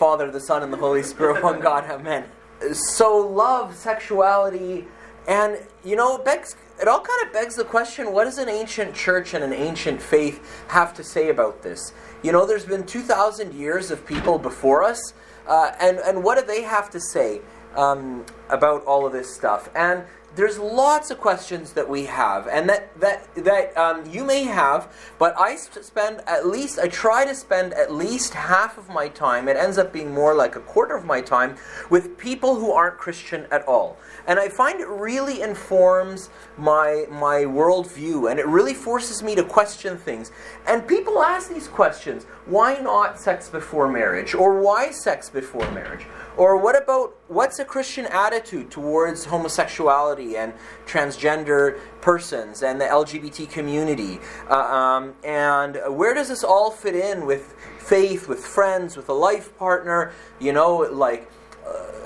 Father, the Son, and the Holy Spirit, one God, amen. So, love, sexuality, and you know, it, begs, it all kind of begs the question what does an ancient church and an ancient faith have to say about this? You know, there's been 2,000 years of people before us, uh, and, and what do they have to say um, about all of this stuff? And there's lots of questions that we have and that that that um, you may have but i spend at least i try to spend at least half of my time it ends up being more like a quarter of my time with people who aren't christian at all. And i find it really informs my my worldview and it really forces me to question things. And people ask these questions why not sex before marriage or why sex before marriage or what about what's a Christian attitude towards homosexuality and transgender persons and the LGBT community? Uh, um, and where does this all fit in with faith, with friends, with a life partner? You know, like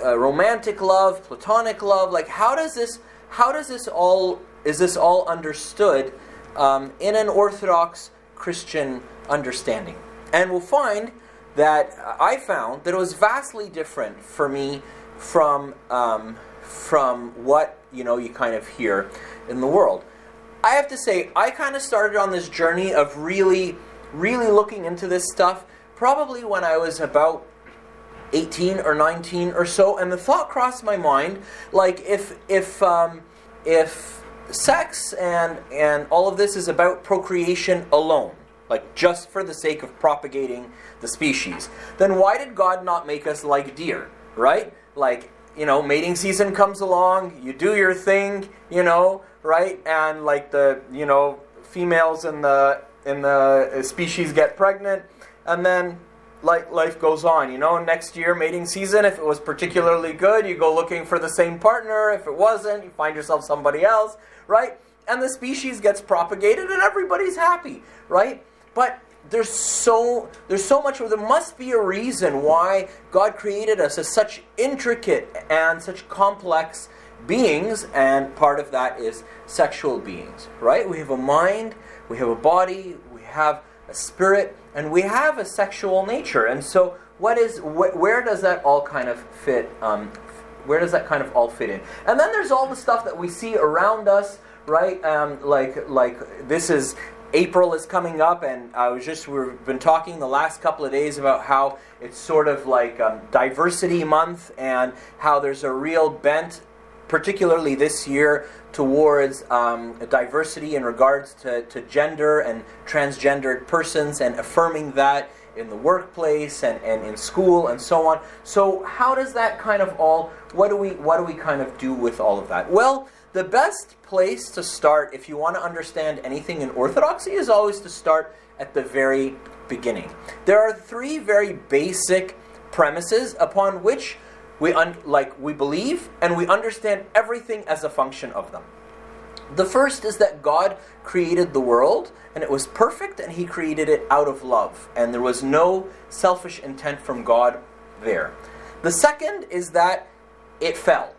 uh, romantic love, platonic love. Like, how does this? How does this all? Is this all understood um, in an Orthodox Christian understanding? And we'll find that I found that it was vastly different for me from um, from what you know you kind of hear in the world. I have to say, I kind of started on this journey of really, really looking into this stuff probably when I was about 18 or 19 or so, and the thought crossed my mind, like if if um, if sex and and all of this is about procreation alone, like just for the sake of propagating the species, then why did God not make us like deer, right? Like, you know, mating season comes along, you do your thing, you know, right? And like the, you know, females in the in the species get pregnant and then like life goes on, you know, next year mating season if it was particularly good, you go looking for the same partner, if it wasn't, you find yourself somebody else, right? And the species gets propagated and everybody's happy, right? But there's so there's so much there must be a reason why God created us as such intricate and such complex beings and part of that is sexual beings right? We have a mind we have a body we have a spirit and we have a sexual nature. And so what is wh- where does that all kind of fit um, where does that kind of all fit in? And then there's all the stuff that we see around us right? Um, like like this is April is coming up, and I was just we've been talking the last couple of days about how it's sort of like um, diversity month, and how there's a real bent, particularly this year, towards um, diversity in regards to, to gender and transgendered persons, and affirming that in the workplace and, and in school and so on. So how does that kind of all? What do we what do we kind of do with all of that? Well the best place to start if you want to understand anything in orthodoxy is always to start at the very beginning. There are three very basic premises upon which we un- like we believe and we understand everything as a function of them. The first is that God created the world and it was perfect and he created it out of love and there was no selfish intent from God there. The second is that it fell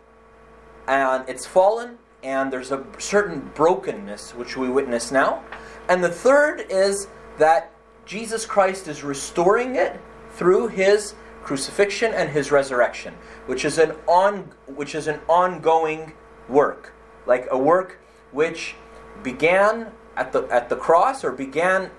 and it's fallen and there's a certain brokenness which we witness now. And the third is that Jesus Christ is restoring it through his crucifixion and his resurrection, which is an on which is an ongoing work, like a work which began at the at the cross or began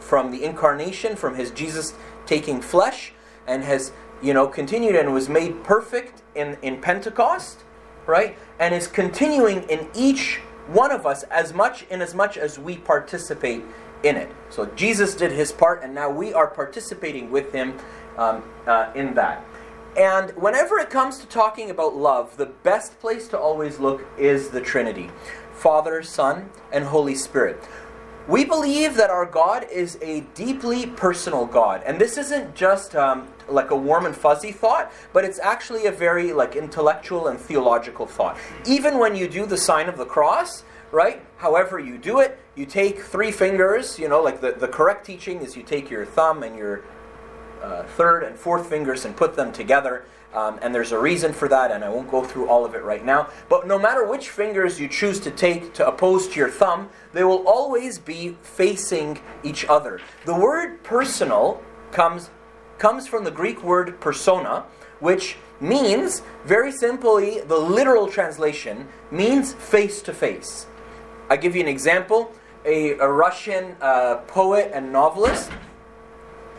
from the incarnation, from his Jesus taking flesh, and has you know continued and was made perfect in in Pentecost right? And is continuing in each one of us as much in as much as we participate in it. So Jesus did his part, and now we are participating with him um, uh, in that. And whenever it comes to talking about love, the best place to always look is the Trinity Father, Son, and Holy Spirit. We believe that our God is a deeply personal God. And this isn't just um, like a warm and fuzzy thought, but it's actually a very like intellectual and theological thought. Even when you do the sign of the cross, right? However you do it, you take three fingers, you know, like the, the correct teaching is you take your thumb and your uh, third and fourth fingers and put them together um, and there's a reason for that, and I won't go through all of it right now. But no matter which fingers you choose to take to oppose to your thumb, they will always be facing each other. The word personal comes comes from the Greek word persona, which means, very simply, the literal translation means face to face. i give you an example. A, a Russian uh, poet and novelist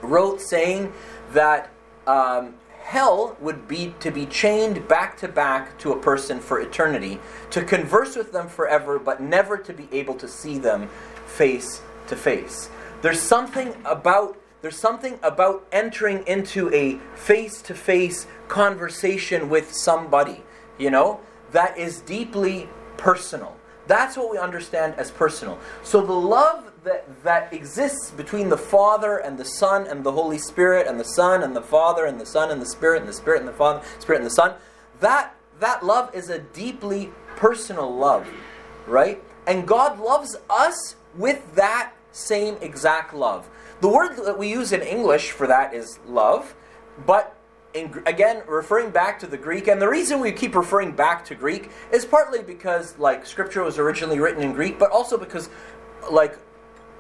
wrote saying that um, hell would be to be chained back to back to a person for eternity, to converse with them forever, but never to be able to see them face to face. There's something about there's something about entering into a face to face conversation with somebody, you know, that is deeply personal. That's what we understand as personal. So the love that, that exists between the Father and the Son and the Holy Spirit and the Son and the Father and the Son and the Spirit and the Spirit and the Father, Spirit and the Son, that, that love is a deeply personal love, right? And God loves us with that same exact love. The word that we use in English for that is love, but in, again, referring back to the Greek, and the reason we keep referring back to Greek is partly because, like, Scripture was originally written in Greek, but also because, like,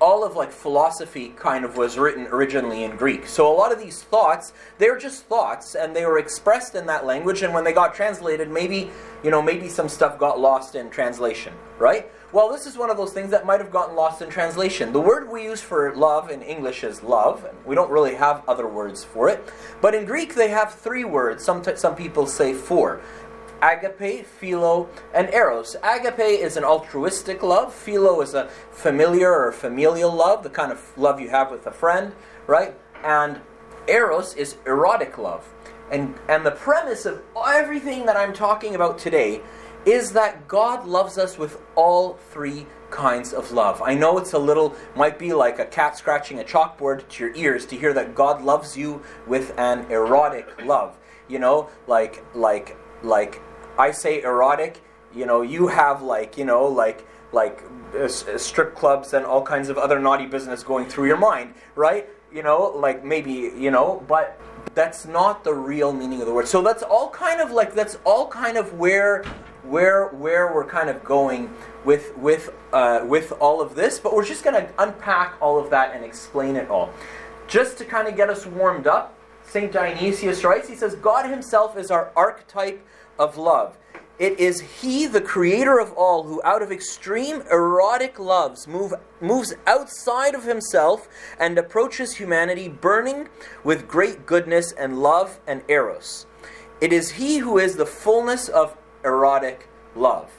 all of like philosophy kind of was written originally in Greek. So a lot of these thoughts, they're just thoughts and they were expressed in that language and when they got translated, maybe, you know, maybe some stuff got lost in translation, right? Well, this is one of those things that might have gotten lost in translation. The word we use for love in English is love, and we don't really have other words for it. But in Greek, they have three words. Some, t- some people say four agape, philo, and eros. Agape is an altruistic love. Philo is a familiar or familial love, the kind of love you have with a friend, right? And eros is erotic love. And, and the premise of everything that I'm talking about today is that God loves us with all three kinds of love. I know it's a little, might be like a cat scratching a chalkboard to your ears to hear that God loves you with an erotic love. You know, like, like, like, I say erotic, you know, you have like, you know, like, like uh, uh strip clubs and all kinds of other naughty business going through your mind, right? You know, like maybe, you know, but that's not the real meaning of the word. So that's all kind of like that's all kind of where where where we're kind of going with with uh, with all of this, but we're just going to unpack all of that and explain it all. Just to kind of get us warmed up, St. Dionysius writes, he says, God himself is our archetype of love. It is He, the creator of all, who out of extreme erotic loves move, moves outside of Himself and approaches humanity burning with great goodness and love and eros. It is He who is the fullness of erotic love.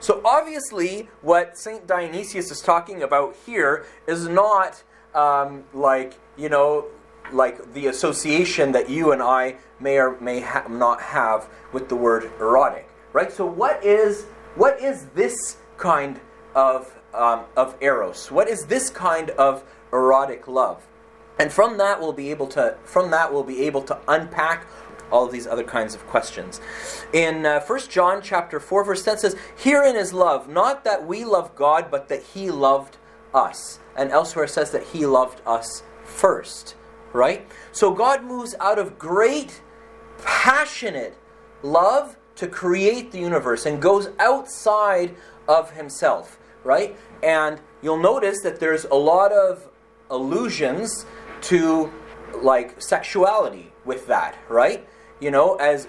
So, obviously, what St. Dionysius is talking about here is not um, like, you know, like the association that you and I may or may ha- not have with the word erotic, right? So, what is what is this kind of um, of eros? What is this kind of erotic love? And from that, we'll be able to from that we'll be able to unpack all these other kinds of questions. In uh, 1 John chapter 4 verse 10 says, "Herein is love, not that we love God, but that he loved us." And elsewhere says that he loved us first, right? So God moves out of great passionate love to create the universe and goes outside of himself, right? And you'll notice that there's a lot of allusions to like sexuality with that, right? You know, as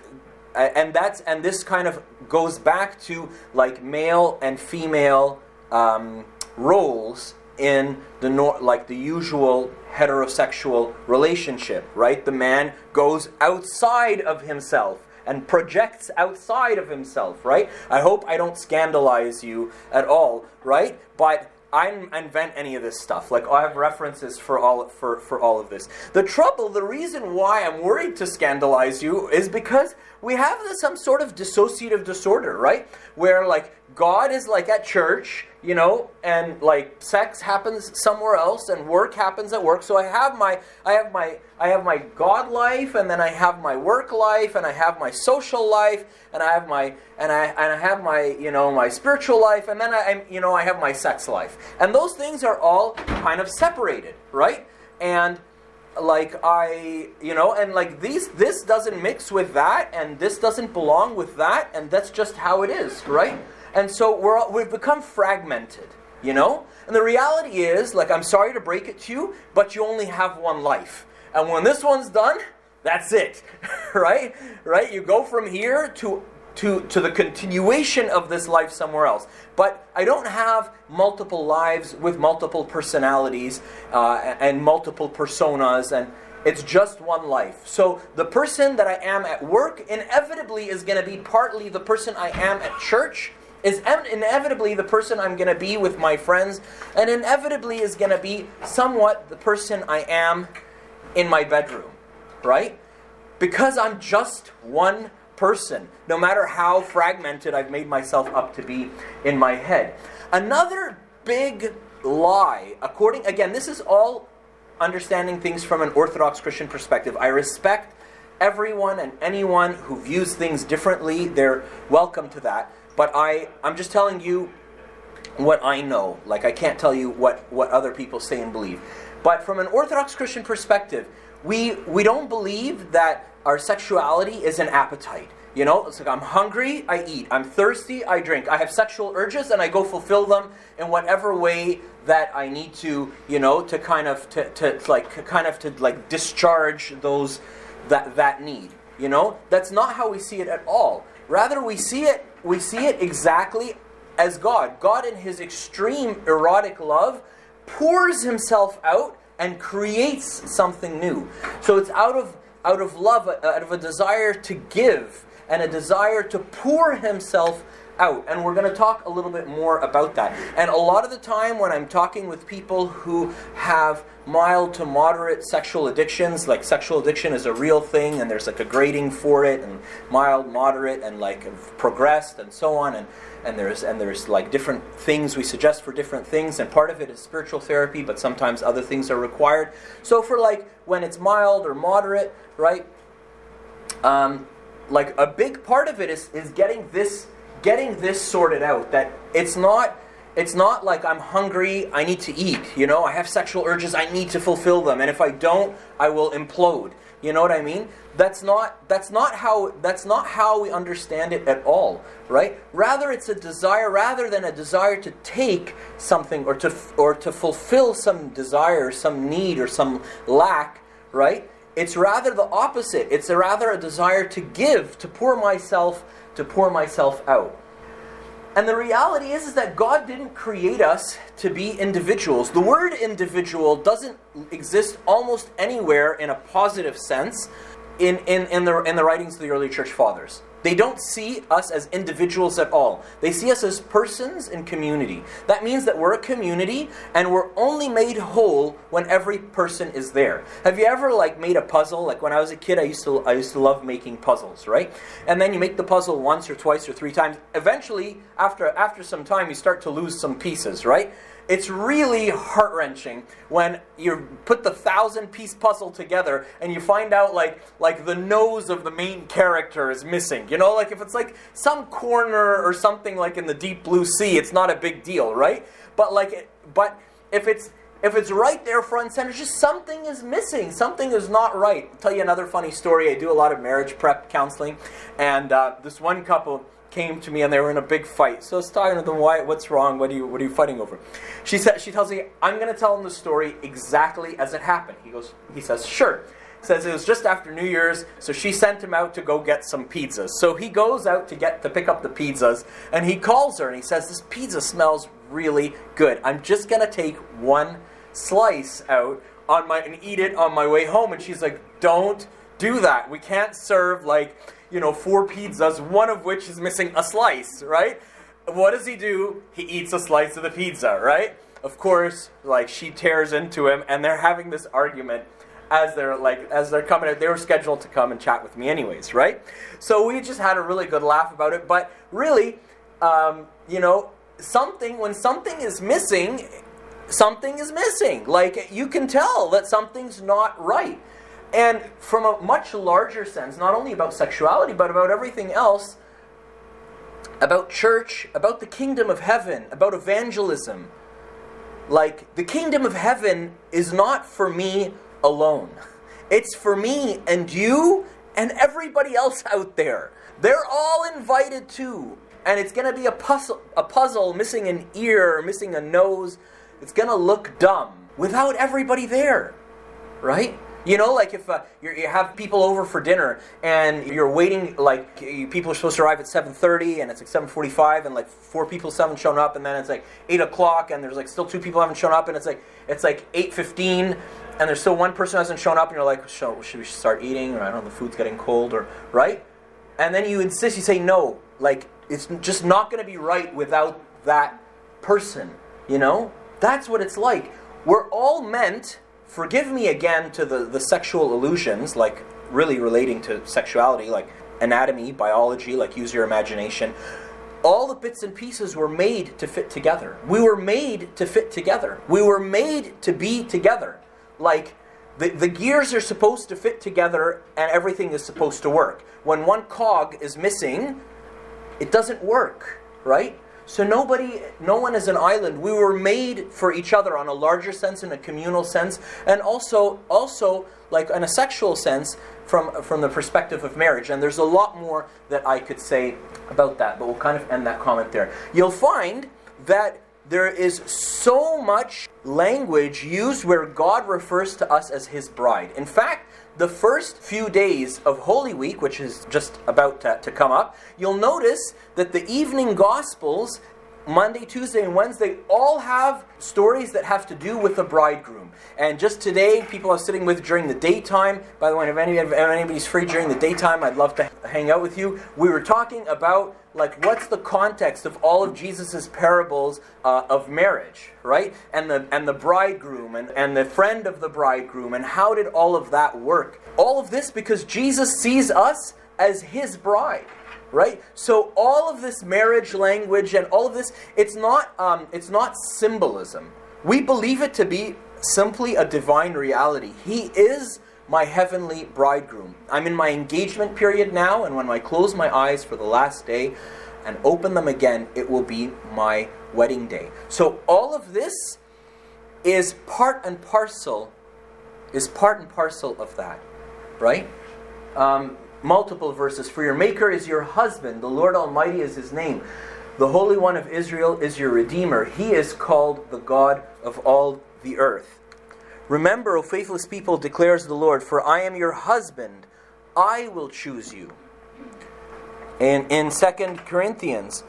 and that's and this kind of goes back to like male and female um, roles in the nor- like the usual heterosexual relationship, right? The man goes outside of himself and projects outside of himself, right? I hope I don't scandalize you at all, right? But I didn't invent any of this stuff. Like I have references for all for, for all of this. The trouble, the reason why I'm worried to scandalize you is because we have this, some sort of dissociative disorder, right? Where like God is like at church, you know, and like sex happens somewhere else and work happens at work. So I have my I have my I have my God life and then I have my work life and I have my social life and I have my and I and I have my, you know, my spiritual life and then I you know, I have my sex life. And those things are all kind of separated, right? And like I, you know, and like these, this doesn't mix with that, and this doesn't belong with that, and that's just how it is, right? And so we're, we've become fragmented, you know? And the reality is, like, I'm sorry to break it to you, but you only have one life. And when this one's done, that's it. right? Right? You go from here to to, to the continuation of this life somewhere else. But I don't have multiple lives with multiple personalities uh, and multiple personas, and it's just one life. So the person that I am at work inevitably is going to be partly the person I am at church, is inevitably the person I'm going to be with my friends, and inevitably is going to be somewhat the person I am in my bedroom, right? Because I'm just one person, no matter how fragmented I've made myself up to be in my head. Another big lie, according, again, this is all understanding things from an Orthodox Christian perspective. I respect everyone and anyone who views things differently. They're welcome to that. But I, I'm just telling you what I know. Like, I can't tell you what, what other people say and believe. But from an Orthodox Christian perspective, we, we don't believe that our sexuality is an appetite. You know, it's like I'm hungry, I eat. I'm thirsty, I drink. I have sexual urges, and I go fulfill them in whatever way that I need to. You know, to kind of to, to like kind of to like discharge those that that need. You know, that's not how we see it at all. Rather, we see it we see it exactly as God. God, in His extreme erotic love, pours Himself out and creates something new. So it's out of out of love, uh, out of a desire to give and a desire to pour himself out. And we're going to talk a little bit more about that. And a lot of the time, when I'm talking with people who have mild to moderate sexual addictions, like sexual addiction is a real thing, and there's like a grading for it, and mild, moderate, and like progressed, and so on. And and there's and there's like different things we suggest for different things and part of it is spiritual therapy but sometimes other things are required so for like when it's mild or moderate right um, like a big part of it is is getting this getting this sorted out that it's not it's not like I'm hungry, I need to eat, you know, I have sexual urges, I need to fulfill them and if I don't, I will implode. You know what I mean? That's not that's not how that's not how we understand it at all, right? Rather it's a desire rather than a desire to take something or to or to fulfill some desire, some need or some lack, right? It's rather the opposite. It's a rather a desire to give, to pour myself, to pour myself out. And the reality is, is that God didn't create us to be individuals. The word individual doesn't exist almost anywhere in a positive sense in, in, in, the, in the writings of the early church fathers. They don't see us as individuals at all. They see us as persons in community. That means that we're a community and we're only made whole when every person is there. Have you ever like made a puzzle? Like when I was a kid I used to I used to love making puzzles, right? And then you make the puzzle once or twice or three times. Eventually, after after some time you start to lose some pieces, right? It's really heart wrenching when you put the thousand piece puzzle together and you find out like like the nose of the main character is missing. You know, like if it's like some corner or something like in the deep blue sea, it's not a big deal, right? But like, but if it's if it's right there front center, just something is missing. Something is not right. I'll tell you another funny story. I do a lot of marriage prep counseling, and uh, this one couple came to me and they were in a big fight. So I was talking to them, why, what's wrong? What are you, what are you fighting over? She said, she tells me, I'm going to tell him the story exactly as it happened. He goes, he says, sure. Says it was just after New Year's, so she sent him out to go get some pizzas. So he goes out to get to pick up the pizzas, and he calls her and he says, "This pizza smells really good. I'm just gonna take one slice out on my and eat it on my way home." And she's like, "Don't do that. We can't serve like." You know, four pizzas, one of which is missing a slice, right? What does he do? He eats a slice of the pizza, right? Of course, like she tears into him, and they're having this argument as they're like as they're coming out. They were scheduled to come and chat with me, anyways, right? So we just had a really good laugh about it. But really, um, you know, something when something is missing, something is missing. Like you can tell that something's not right. And from a much larger sense, not only about sexuality, but about everything else, about church, about the kingdom of heaven, about evangelism. Like, the kingdom of heaven is not for me alone, it's for me and you and everybody else out there. They're all invited too. And it's going to be a puzzle, a puzzle missing an ear, missing a nose. It's going to look dumb without everybody there, right? You know, like if uh, you have people over for dinner and you're waiting, like people are supposed to arrive at 7:30 and it's like 7:45 and like four people haven't shown up and then it's like 8 o'clock and there's like still two people haven't shown up and it's like it's like 8:15 and there's still one person hasn't shown up and you're like, so should we start eating or I don't know, the food's getting cold or right? And then you insist, you say no, like it's just not going to be right without that person. You know, that's what it's like. We're all meant forgive me again to the, the sexual illusions, like really relating to sexuality, like anatomy, biology, like use your imagination. All the bits and pieces were made to fit together. We were made to fit together. We were made to be together. Like the, the gears are supposed to fit together and everything is supposed to work. When one cog is missing, it doesn't work, right? So nobody, no one is an island. We were made for each other on a larger sense, in a communal sense, and also, also like in a sexual sense, from from the perspective of marriage. And there's a lot more that I could say about that, but we'll kind of end that comment there. You'll find that there is so much language used where God refers to us as His bride. In fact, the first few days of Holy Week, which is just about to, to come up, you'll notice that the evening Gospels Monday, Tuesday, and Wednesday all have stories that have to do with the bridegroom. And just today, people are sitting with during the daytime, by the way, if, any, if anybody's free during the daytime, I'd love to hang out with you. We were talking about, like, what's the context of all of Jesus' parables uh, of marriage, right? And the, and the bridegroom and, and the friend of the bridegroom, and how did all of that work? All of this because Jesus sees us as his bride right? So all of this marriage language and all of this, it's not, um, it's not symbolism. We believe it to be simply a divine reality. He is my heavenly bridegroom. I'm in my engagement period now, and when I close my eyes for the last day and open them again, it will be my wedding day. So all of this is part and parcel, is part and parcel of that, right? Um, multiple verses. For your Maker is your husband, the Lord Almighty is his name. The Holy One of Israel is your Redeemer. He is called the God of all the earth. Remember, O faithless people, declares the Lord, for I am your husband. I will choose you. And in Second Corinthians,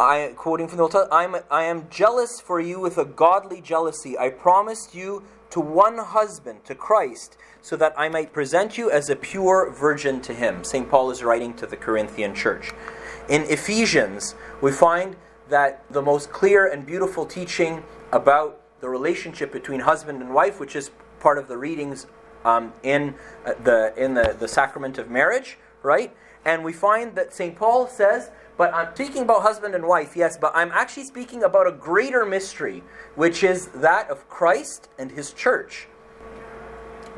I quoting from the Old Testament, I am jealous for you with a godly jealousy. I promised you to one husband, to Christ, so that I might present you as a pure virgin to him. St. Paul is writing to the Corinthian church. In Ephesians, we find that the most clear and beautiful teaching about the relationship between husband and wife, which is part of the readings um, in uh, the in the, the sacrament of marriage, right? And we find that St. Paul says but I'm speaking about husband and wife, yes, but I'm actually speaking about a greater mystery, which is that of Christ and his church.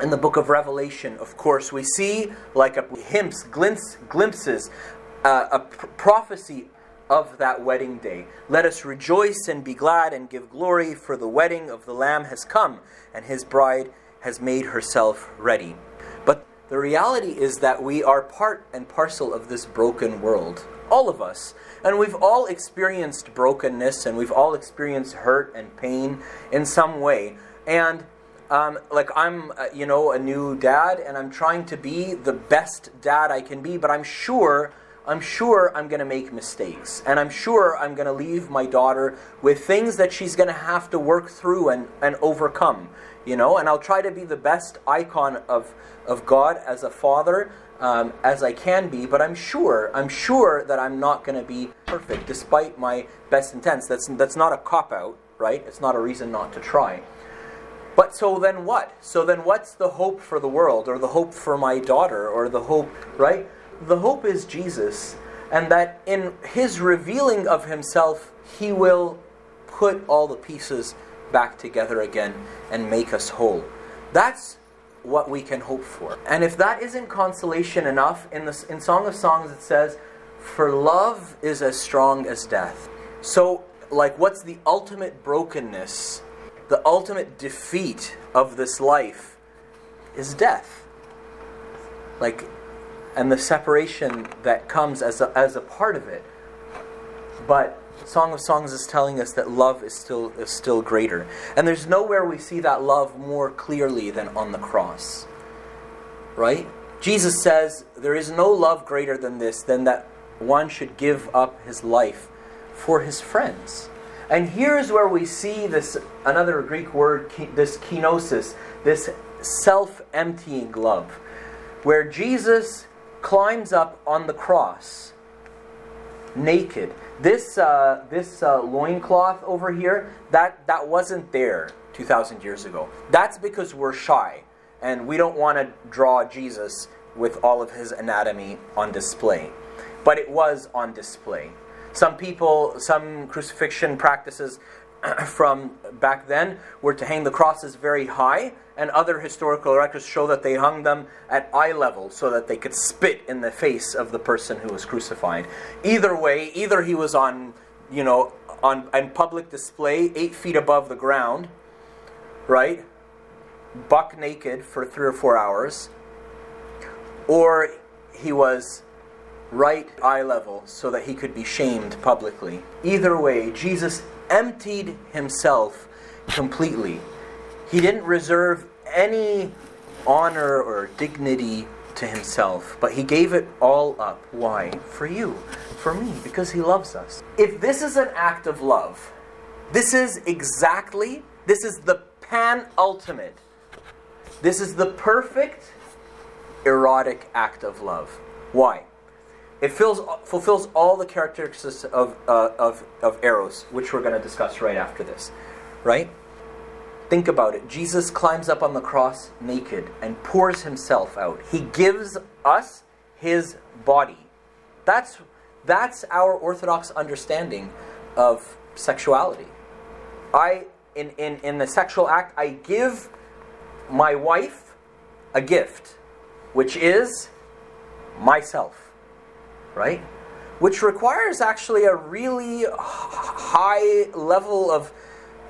In the book of Revelation, of course, we see like a glimpse, glimpses, uh, a pr- prophecy of that wedding day. Let us rejoice and be glad and give glory, for the wedding of the Lamb has come, and his bride has made herself ready. But the reality is that we are part and parcel of this broken world all of us. And we've all experienced brokenness and we've all experienced hurt and pain in some way. And um, like I'm, uh, you know, a new dad, and I'm trying to be the best dad I can be. But I'm sure, I'm sure I'm going to make mistakes, and I'm sure I'm going to leave my daughter with things that she's going to have to work through and and overcome. You know, and I'll try to be the best icon of of God as a father um, as I can be, but I'm sure, I'm sure that I'm not going to be perfect despite my best intents. That's, that's not a cop out, right? It's not a reason not to try. But so then what? So then what's the hope for the world, or the hope for my daughter, or the hope, right? The hope is Jesus, and that in his revealing of himself, he will put all the pieces back together again and make us whole. That's what we can hope for. And if that isn't consolation enough, in, the, in Song of Songs it says, For love is as strong as death. So, like, what's the ultimate brokenness, the ultimate defeat of this life is death. Like, and the separation that comes as a, as a part of it. But Song of Songs is telling us that love is still is still greater. And there's nowhere we see that love more clearly than on the cross. right? Jesus says, There is no love greater than this, than that one should give up his life for his friends. And here's where we see this another Greek word, this kenosis, this self emptying love, where Jesus climbs up on the cross naked. This, uh, this uh, loincloth over here, that, that wasn't there 2,000 years ago. That's because we're shy and we don't want to draw Jesus with all of his anatomy on display. But it was on display. Some people, some crucifixion practices from back then were to hang the crosses very high, and other historical records show that they hung them at eye level so that they could spit in the face of the person who was crucified. Either way, either he was on, you know, on, on public display, eight feet above the ground, right? Buck naked for three or four hours, or he was right eye level so that he could be shamed publicly. Either way, Jesus emptied himself completely. He didn't reserve any honor or dignity to himself, but he gave it all up. Why? For you, for me, because he loves us. If this is an act of love, this is exactly, this is the pan ultimate. This is the perfect erotic act of love. Why? It fills, fulfills all the characteristics of, uh, of, of Eros, which we're going to discuss right after this. Right? Think about it. Jesus climbs up on the cross naked and pours himself out. He gives us his body. That's, that's our orthodox understanding of sexuality. I, in, in, in the sexual act, I give my wife a gift, which is myself right? Which requires actually a really high level of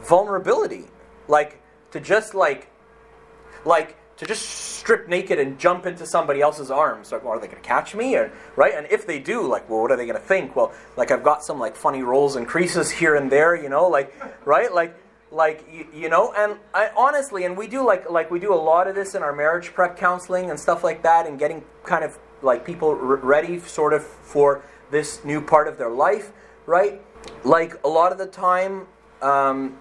vulnerability. Like, to just like, like, to just strip naked and jump into somebody else's arms. Like, well, are they going to catch me? Or, right? And if they do, like, well, what are they going to think? Well, like, I've got some like funny rolls and creases here and there, you know, like, right? Like, like you, you know, and I, honestly, and we do like like we do a lot of this in our marriage prep counseling and stuff like that, and getting kind of like people r- ready sort of for this new part of their life, right? Like a lot of the time, um,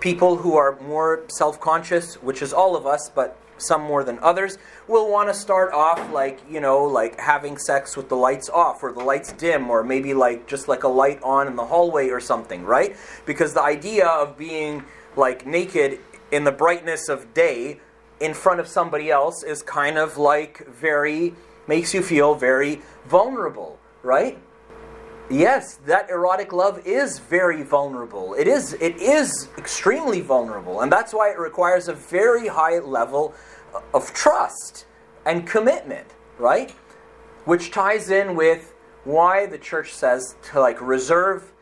people who are more self conscious, which is all of us, but some more than others, will want to start off like, you know, like having sex with the lights off or the lights dim or maybe like just like a light on in the hallway or something, right? Because the idea of being like naked in the brightness of day in front of somebody else is kind of like very makes you feel very vulnerable, right? Yes, that erotic love is very vulnerable. It is it is extremely vulnerable, and that's why it requires a very high level of trust and commitment, right? Which ties in with why the church says to like reserve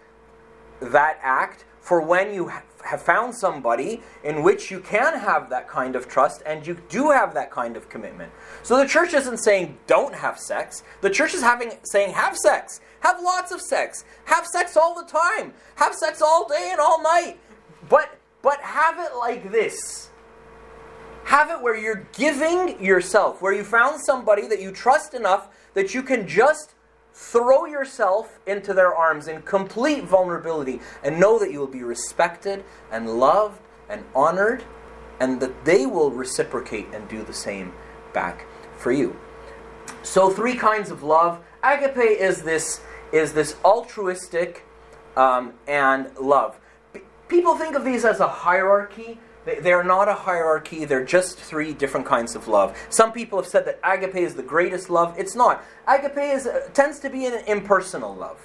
that act for when you have found somebody in which you can have that kind of trust and you do have that kind of commitment. So the church isn't saying don't have sex. The church is having saying have sex. Have lots of sex. Have sex all the time. Have sex all day and all night. But but have it like this. Have it where you're giving yourself, where you found somebody that you trust enough that you can just Throw yourself into their arms in complete vulnerability and know that you will be respected and loved and honored and that they will reciprocate and do the same back for you. So three kinds of love. Agape is this is this altruistic um, and love. P- people think of these as a hierarchy, they're not a hierarchy, they're just three different kinds of love. Some people have said that agape is the greatest love. It's not. Agape is, uh, tends to be an impersonal love.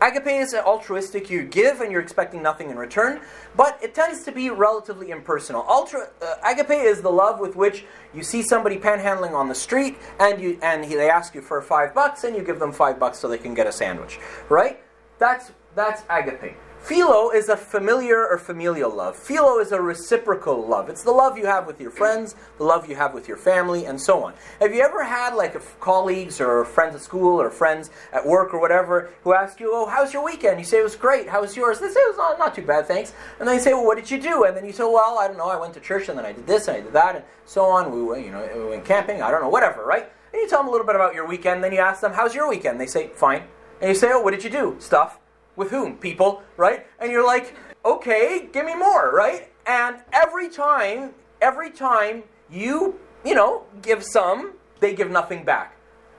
Agape is altruistic, you give and you're expecting nothing in return, but it tends to be relatively impersonal. Ultra, uh, agape is the love with which you see somebody panhandling on the street and, you, and he, they ask you for five bucks and you give them five bucks so they can get a sandwich, right? That's, that's agape. Philo is a familiar or familial love. Philo is a reciprocal love. It's the love you have with your friends, the love you have with your family, and so on. Have you ever had like colleagues or friends at school or friends at work or whatever who ask you, "Oh, how's your weekend?" You say it was great. How was yours? They say it was not, not too bad, thanks. And they say, "Well, what did you do?" And then you say, "Well, I don't know. I went to church and then I did this and I did that and so on. We you know, we went camping. I don't know, whatever, right?" And you tell them a little bit about your weekend. Then you ask them, "How's your weekend?" They say, "Fine." And you say, "Oh, what did you do?" Stuff. With whom? People, right? And you're like, okay, give me more, right? And every time, every time you, you know, give some, they give nothing back.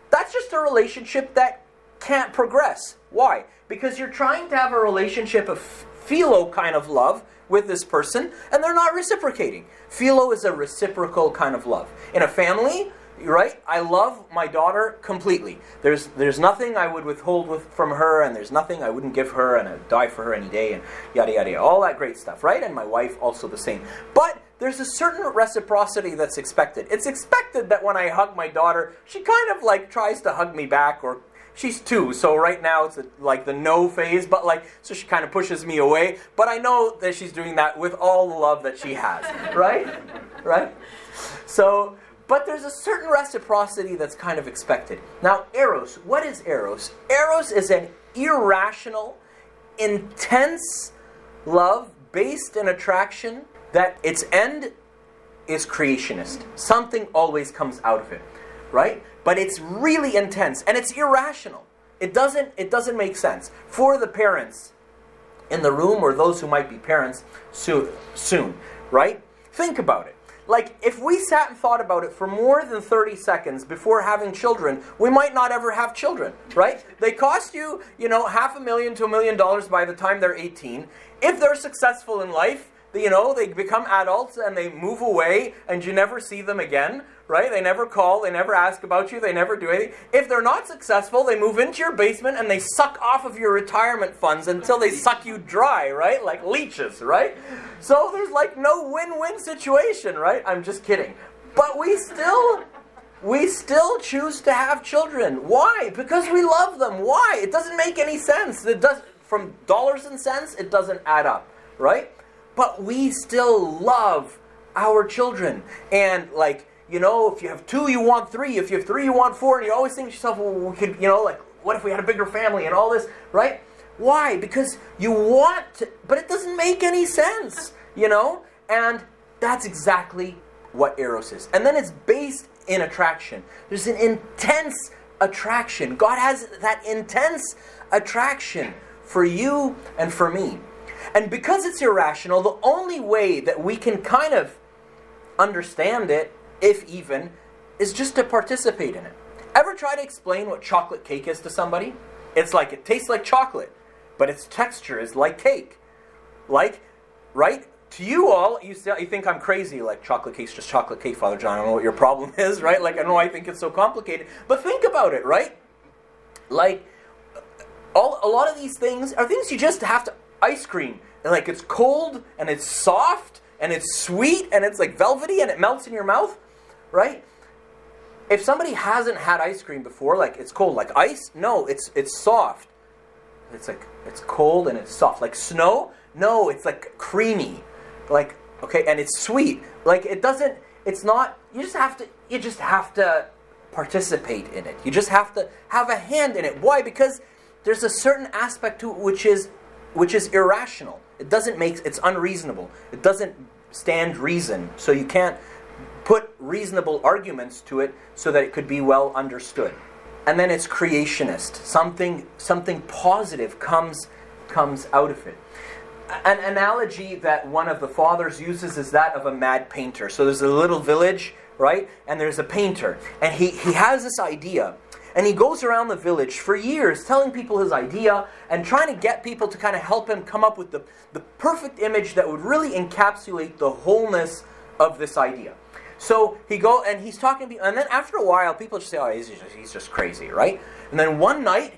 That's just a relationship that can't progress. Why? Because you're trying to have a relationship of philo kind of love with this person, and they're not reciprocating. Philo is a reciprocal kind of love. In a family, right? I love my daughter completely. There's there's nothing I would withhold with, from her, and there's nothing I wouldn't give her, and I'd die for her any day, and yada yada yada. All that great stuff, right? And my wife also the same. But there's a certain reciprocity that's expected. It's expected that when I hug my daughter, she kind of like tries to hug me back, or she's two, so right now it's a, like the no phase, but like so she kind of pushes me away. But I know that she's doing that with all the love that she has, right? Right? So but there's a certain reciprocity that's kind of expected. Now, eros, what is eros? Eros is an irrational, intense love based in attraction that its end is creationist. Something always comes out of it, right? But it's really intense and it's irrational. It doesn't it doesn't make sense for the parents in the room or those who might be parents soon, soon, right? Think about it like if we sat and thought about it for more than 30 seconds before having children we might not ever have children right? They cost you you know half a million to a million dollars by the time they're 18 if they're successful in life you know they become adults and they move away and you never see them again right? They never call, they never ask about you, they never do anything. If they're not successful, they move into your basement and they suck off of your retirement funds until they suck you dry, right? Like leeches, right? So there's like no win-win situation, right? I'm just kidding. But we still we still choose to have children. Why? Because we love them. Why? It doesn't make any sense. It does from dollars and cents, it doesn't add up, right? But we still love our children. And like you know, if you have two, you want three. If you have three, you want four. And you always think to yourself, well, we could, you know, like, what if we had a bigger family and all this, right? Why? Because you want to, but it doesn't make any sense, you know? And that's exactly what Eros is. And then it's based in attraction. There's an intense attraction. God has that intense attraction for you and for me. And because it's irrational, the only way that we can kind of understand it if even, is just to participate in it. Ever try to explain what chocolate cake is to somebody? It's like it tastes like chocolate, but its texture is like cake. Like, right? To you all, you, you think I'm crazy, like chocolate cake's just chocolate cake, Father John. I don't know what your problem is, right? Like, I know I think it's so complicated. But think about it, right? Like, all, a lot of these things are things you just have to ice cream. And like, it's cold and it's soft and it's sweet and it's like velvety and it melts in your mouth right? If somebody hasn't had ice cream before, like it's cold, like ice, no, it's it's soft. It's like it's cold and it's soft. Like snow, no, it's like creamy. Like okay, and it's sweet. Like it doesn't it's not you just have to you just have to participate in it. You just have to have a hand in it. Why? Because there's a certain aspect to it which is which is irrational. It doesn't make it's unreasonable. It doesn't stand reason. So you can't put reasonable arguments to it so that it could be well understood. And then it's creationist. Something, something positive comes, comes out of it. An analogy that one of the fathers uses is that of a mad painter. So there's a little village, right? And there's a painter. And he, he has this idea. And he goes around the village for years telling people his idea and trying to get people to kind of help him come up with the, the perfect image that would really encapsulate the wholeness of this idea. So he go and he's talking to people, and then after a while, people just say, "Oh, he's just, he's just crazy, right?" And then one night,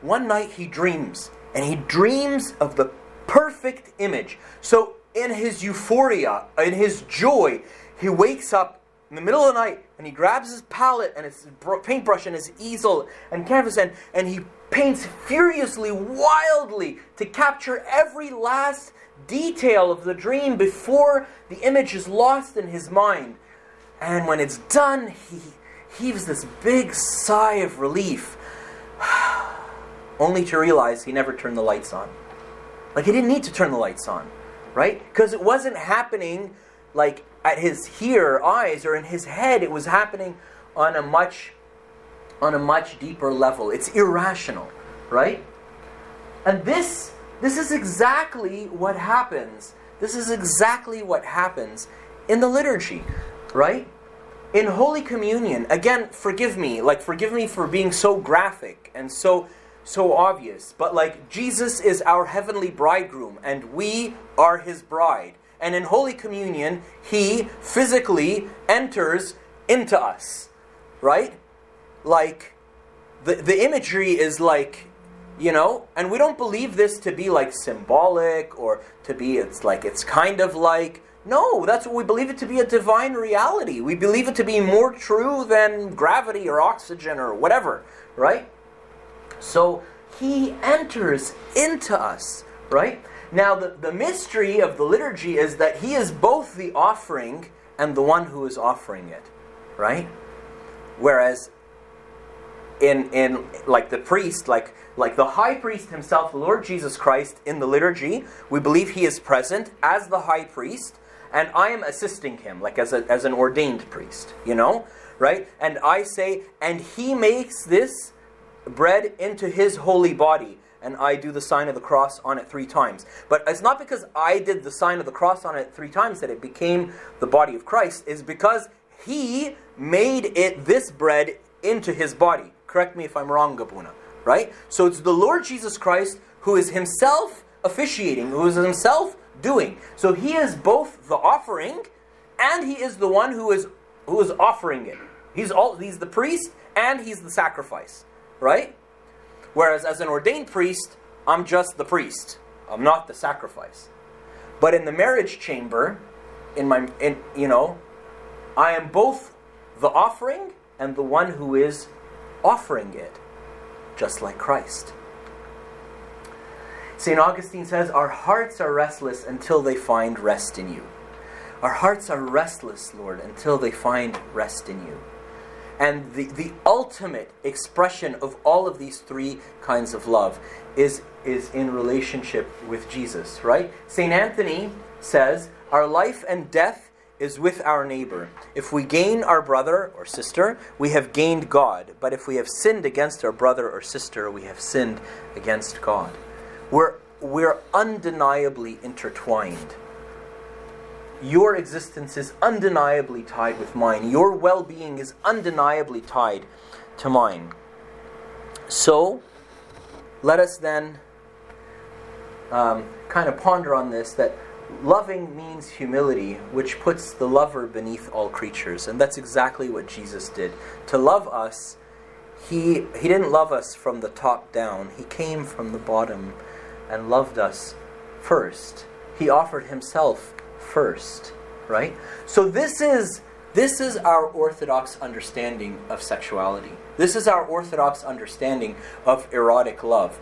one night he dreams, and he dreams of the perfect image. So in his euphoria, in his joy, he wakes up in the middle of the night and he grabs his palette and his paintbrush and his easel and canvas and, and he paints furiously, wildly to capture every last detail of the dream before the image is lost in his mind. And when it's done, he heaves this big sigh of relief, only to realize he never turned the lights on. Like he didn't need to turn the lights on, right? Because it wasn't happening like at his here eyes or in his head. It was happening on a much on a much deeper level. It's irrational, right? And this this is exactly what happens. This is exactly what happens in the liturgy, right? In Holy Communion, again, forgive me, like forgive me for being so graphic and so so obvious, but like Jesus is our heavenly bridegroom and we are his bride. And in Holy Communion, he physically enters into us, right? Like the the imagery is like you know and we don't believe this to be like symbolic or to be it's like it's kind of like no that's what we believe it to be a divine reality. We believe it to be more true than gravity or oxygen or whatever right? So he enters into us right? Now the, the mystery of the liturgy is that he is both the offering and the one who is offering it right? Whereas in in like the priest like like the high priest himself, the Lord Jesus Christ, in the liturgy, we believe he is present as the high priest, and I am assisting him, like as, a, as an ordained priest, you know, right? And I say, and he makes this bread into his holy body, and I do the sign of the cross on it three times. But it's not because I did the sign of the cross on it three times that it became the body of Christ, is because he made it this bread into his body. Correct me if I'm wrong, Abouna right? So it's the Lord Jesus Christ who is himself officiating, who is himself doing. So he is both the offering and he is the one who is who is offering it. He's all he's the priest and he's the sacrifice, right? Whereas as an ordained priest, I'm just the priest. I'm not the sacrifice. But in the marriage chamber, in my in you know, I am both the offering and the one who is offering it just like Christ. St. Augustine says, Our hearts are restless until they find rest in you. Our hearts are restless, Lord, until they find rest in you. And the, the ultimate expression of all of these three kinds of love is, is in relationship with Jesus, right? St. Anthony says, Our life and death is with our neighbor. If we gain our brother or sister, we have gained God. But if we have sinned against our brother or sister, we have sinned against God. We're, we're undeniably intertwined. Your existence is undeniably tied with mine. Your well being is undeniably tied to mine. So, let us then um, kind of ponder on this that Loving means humility, which puts the lover beneath all creatures. And that's exactly what Jesus did. To love us, he, he didn't love us from the top down, He came from the bottom and loved us first. He offered Himself first, right? So this is. This is our orthodox understanding of sexuality. This is our orthodox understanding of erotic love.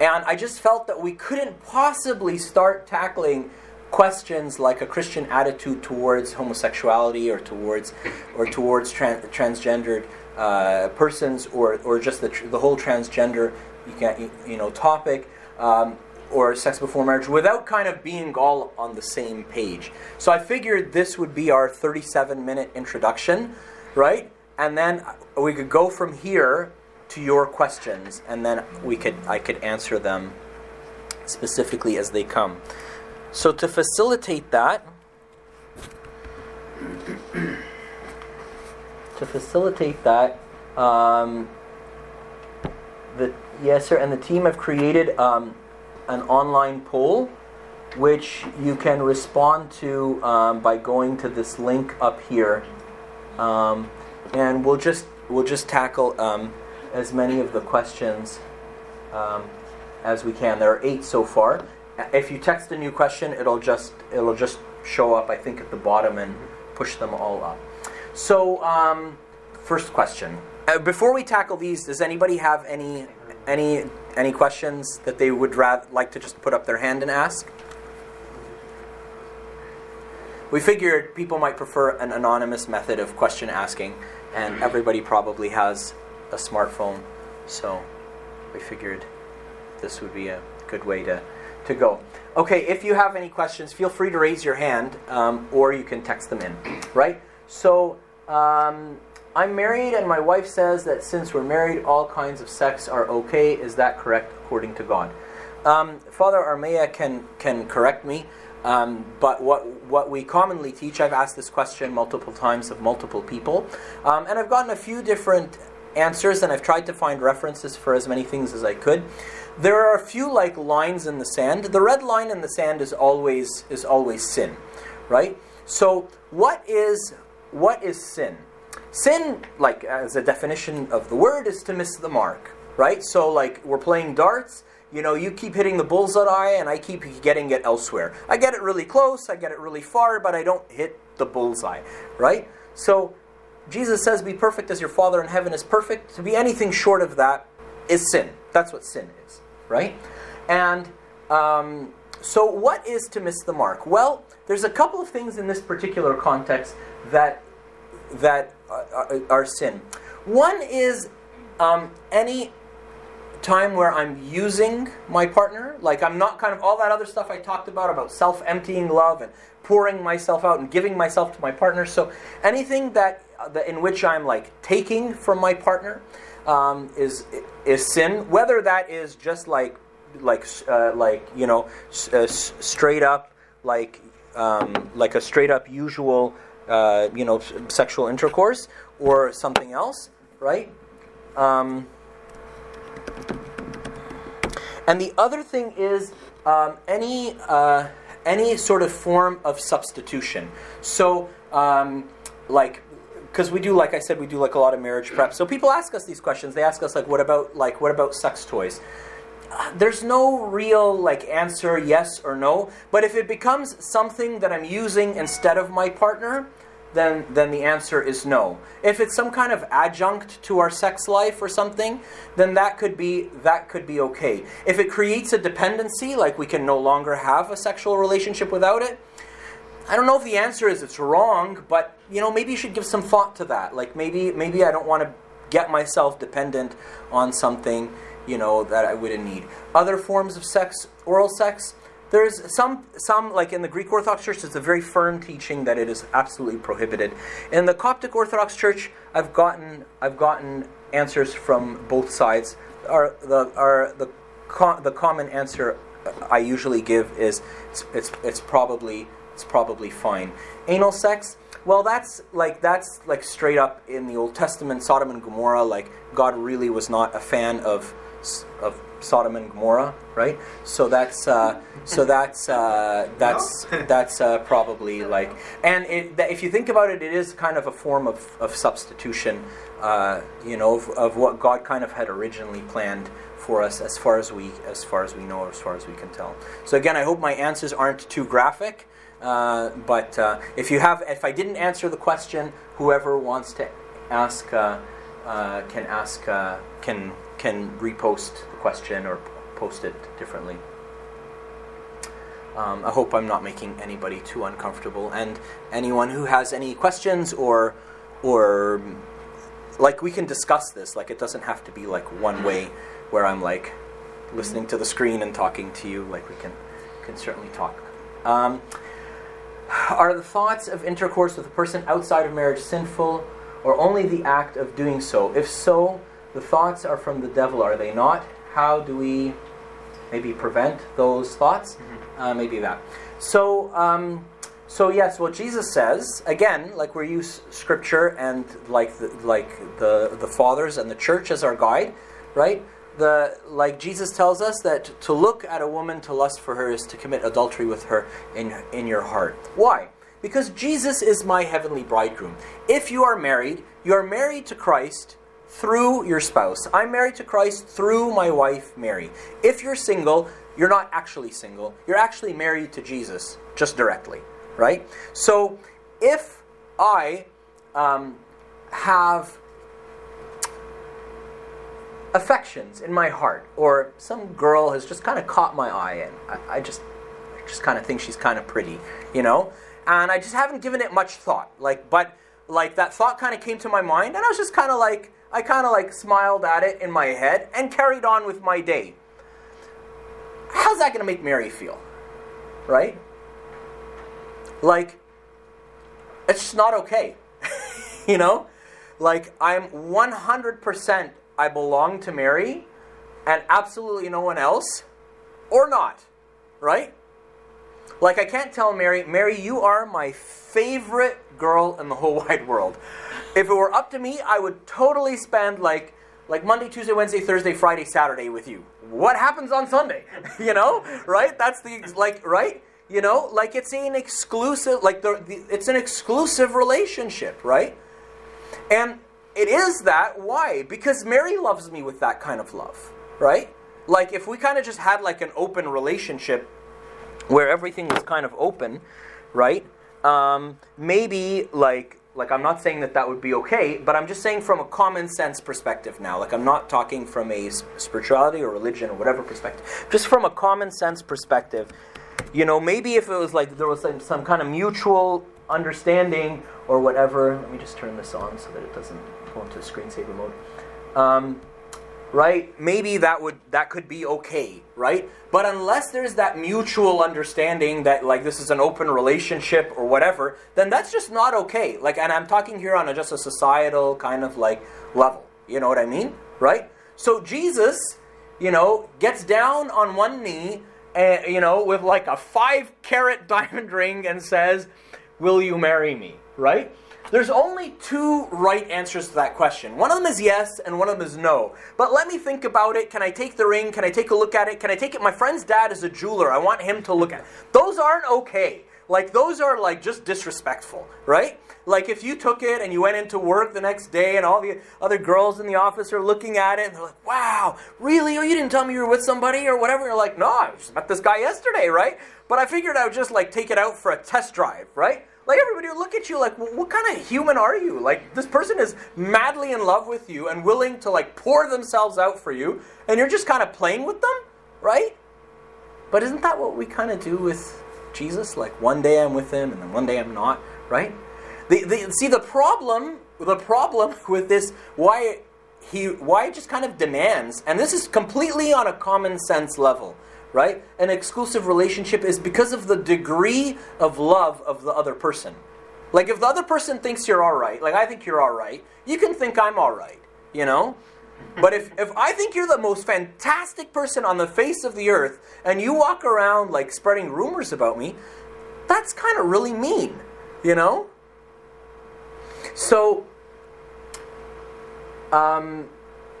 And I just felt that we couldn't possibly start tackling questions like a Christian attitude towards homosexuality or towards or towards tran- transgendered uh, persons or, or just the, tr- the whole transgender you, can, you know topic um, or sex before marriage without kind of being all on the same page. So I figured this would be our 37 minute introduction, right? And then we could go from here to your questions and then we could I could answer them specifically as they come. So to facilitate that, to facilitate that, um, the yes sir, and the team have created um, an online poll, which you can respond to um, by going to this link up here, um, and we'll just we'll just tackle um, as many of the questions um, as we can. There are eight so far if you text a new question, it'll just it'll just show up, I think, at the bottom and push them all up. So, um, first question. Uh, before we tackle these, does anybody have any any any questions that they would rather like to just put up their hand and ask? We figured people might prefer an anonymous method of question asking, and everybody probably has a smartphone, so we figured this would be a good way to, to go. Okay, if you have any questions, feel free to raise your hand, um, or you can text them in, right? So, um, I'm married, and my wife says that since we're married, all kinds of sex are okay. Is that correct according to God? Um, Father Armea can can correct me, um, but what what we commonly teach, I've asked this question multiple times of multiple people, um, and I've gotten a few different answers, and I've tried to find references for as many things as I could. There are a few like lines in the sand. The red line in the sand is always is always sin, right? So what is what is sin? Sin, like as a definition of the word, is to miss the mark, right? So, like we're playing darts. You know, you keep hitting the bullseye, and I keep getting it elsewhere. I get it really close, I get it really far, but I don't hit the bullseye, right? So, Jesus says, "Be perfect as your Father in heaven is perfect." To be anything short of that is sin. That's what sin is, right? And um, so, what is to miss the mark? Well, there's a couple of things in this particular context that that are, are sin. One is um, any time where I'm using my partner, like I'm not kind of all that other stuff I talked about about self-emptying love and pouring myself out and giving myself to my partner. So anything that, that in which I'm like taking from my partner um, is is sin. Whether that is just like like uh, like you know uh, straight up like um, like a straight up usual uh, you know, sexual intercourse or something else, right? Um, and the other thing is um, any uh, any sort of form of substitution. So, um, like, because we do, like I said, we do like a lot of marriage prep. So people ask us these questions. They ask us like, what about like what about sex toys? There's no real like answer yes or no but if it becomes something that i'm using instead of my partner then then the answer is no if it's some kind of adjunct to our sex life or something then that could be that could be okay if it creates a dependency like we can no longer have a sexual relationship without it I don't know if the answer is it's wrong, but you know, maybe you should give some thought to that. Like maybe maybe I don't want to get myself dependent on something you know, that I wouldn't need. Other forms of sex, oral sex, there's some, some like in the Greek Orthodox Church, there's a very firm teaching that it is absolutely prohibited. In the Coptic Orthodox Church, I've gotten, I've gotten answers from both sides. Our, the, our, the, the common answer I usually give is it's, it's, it's probably it's probably fine. Anal sex, well, that's like that's like straight up in the Old Testament, Sodom and Gomorrah. Like God really was not a fan of of Sodom and Gomorrah, right? So that's uh, so that's uh, that's that's uh, probably like, and it, if you think about it, it is kind of a form of, of substitution, uh, you know, of, of, what God kind of had originally planned for us, as far as we as far as we know, as far as we can tell. So again, I hope my answers aren't too graphic. Uh, but uh, if you have, if I didn't answer the question, whoever wants to ask can ask can can repost the question or post it differently. Um, I hope I'm not making anybody too uncomfortable. And anyone who has any questions or or like we can discuss this. Like it doesn't have to be like one way where I'm like listening to the screen and talking to you. Like we can can certainly talk. Um, are the thoughts of intercourse with a person outside of marriage sinful, or only the act of doing so? If so, the thoughts are from the devil, are they not? How do we maybe prevent those thoughts? Mm-hmm. Uh, maybe that. So, um, so yes, what Jesus says again, like we use Scripture and like the, like the the fathers and the church as our guide, right? The like Jesus tells us that to look at a woman to lust for her is to commit adultery with her in in your heart. Why? Because Jesus is my heavenly bridegroom. If you are married, you are married to Christ through your spouse. I'm married to Christ through my wife, Mary. If you're single, you're not actually single. You're actually married to Jesus, just directly, right? So if I um, have affections in my heart, or some girl has just kind of caught my eye, and I, I just, I just kind of think she's kind of pretty, you know, and I just haven't given it much thought. Like, but like that thought kind of came to my mind, and I was just kind of like, I kind of like smiled at it in my head and carried on with my day. How's that going to make Mary feel? Right? Like, it's just not okay. you know? Like, I'm 100% I belong to Mary and absolutely no one else, or not. Right? Like, I can't tell Mary, Mary, you are my favorite girl in the whole wide world. If it were up to me, I would totally spend like like Monday, Tuesday, Wednesday, Thursday, Friday, Saturday with you. What happens on Sunday? you know, right? That's the like right? You know, like it's an exclusive like the, the it's an exclusive relationship, right? And it is that why? Because Mary loves me with that kind of love, right? Like if we kind of just had like an open relationship where everything was kind of open, right? Um, maybe like like I'm not saying that that would be okay, but I'm just saying from a common sense perspective now. Like I'm not talking from a spirituality or religion or whatever perspective. Just from a common sense perspective, you know, maybe if it was like there was some, some kind of mutual understanding or whatever. Let me just turn this on so that it doesn't go into screensaver mode. Um, right? Maybe that would that could be okay, right? But unless there's that mutual understanding that like this is an open relationship or whatever, then that's just not okay. Like, and I'm talking here on a, just a societal kind of like level. You know what I mean, right? So Jesus, you know, gets down on one knee, and you know, with like a five carat diamond ring, and says, "Will you marry me?" Right? There's only two right answers to that question. One of them is yes, and one of them is no. But let me think about it. Can I take the ring? Can I take a look at it? Can I take it? My friend's dad is a jeweler. I want him to look at it. Those aren't okay. Like, those are like just disrespectful, right? Like, if you took it and you went into work the next day and all the other girls in the office are looking at it and they're like, wow, really? Oh, you didn't tell me you were with somebody or whatever. You're like, no, I just met this guy yesterday, right? But I figured I would just like take it out for a test drive, right? Like everybody would look at you like, what kind of human are you? Like this person is madly in love with you and willing to like pour themselves out for you, and you're just kind of playing with them, right? But isn't that what we kind of do with Jesus? Like one day I'm with him, and then one day I'm not, right? The, the, see the problem, the problem with this, why he, why it just kind of demands, and this is completely on a common sense level right? An exclusive relationship is because of the degree of love of the other person. Like if the other person thinks you're all right, like I think you're all right, you can think I'm all right, you know? But if, if I think you're the most fantastic person on the face of the earth and you walk around like spreading rumors about me, that's kind of really mean, you know? So, um,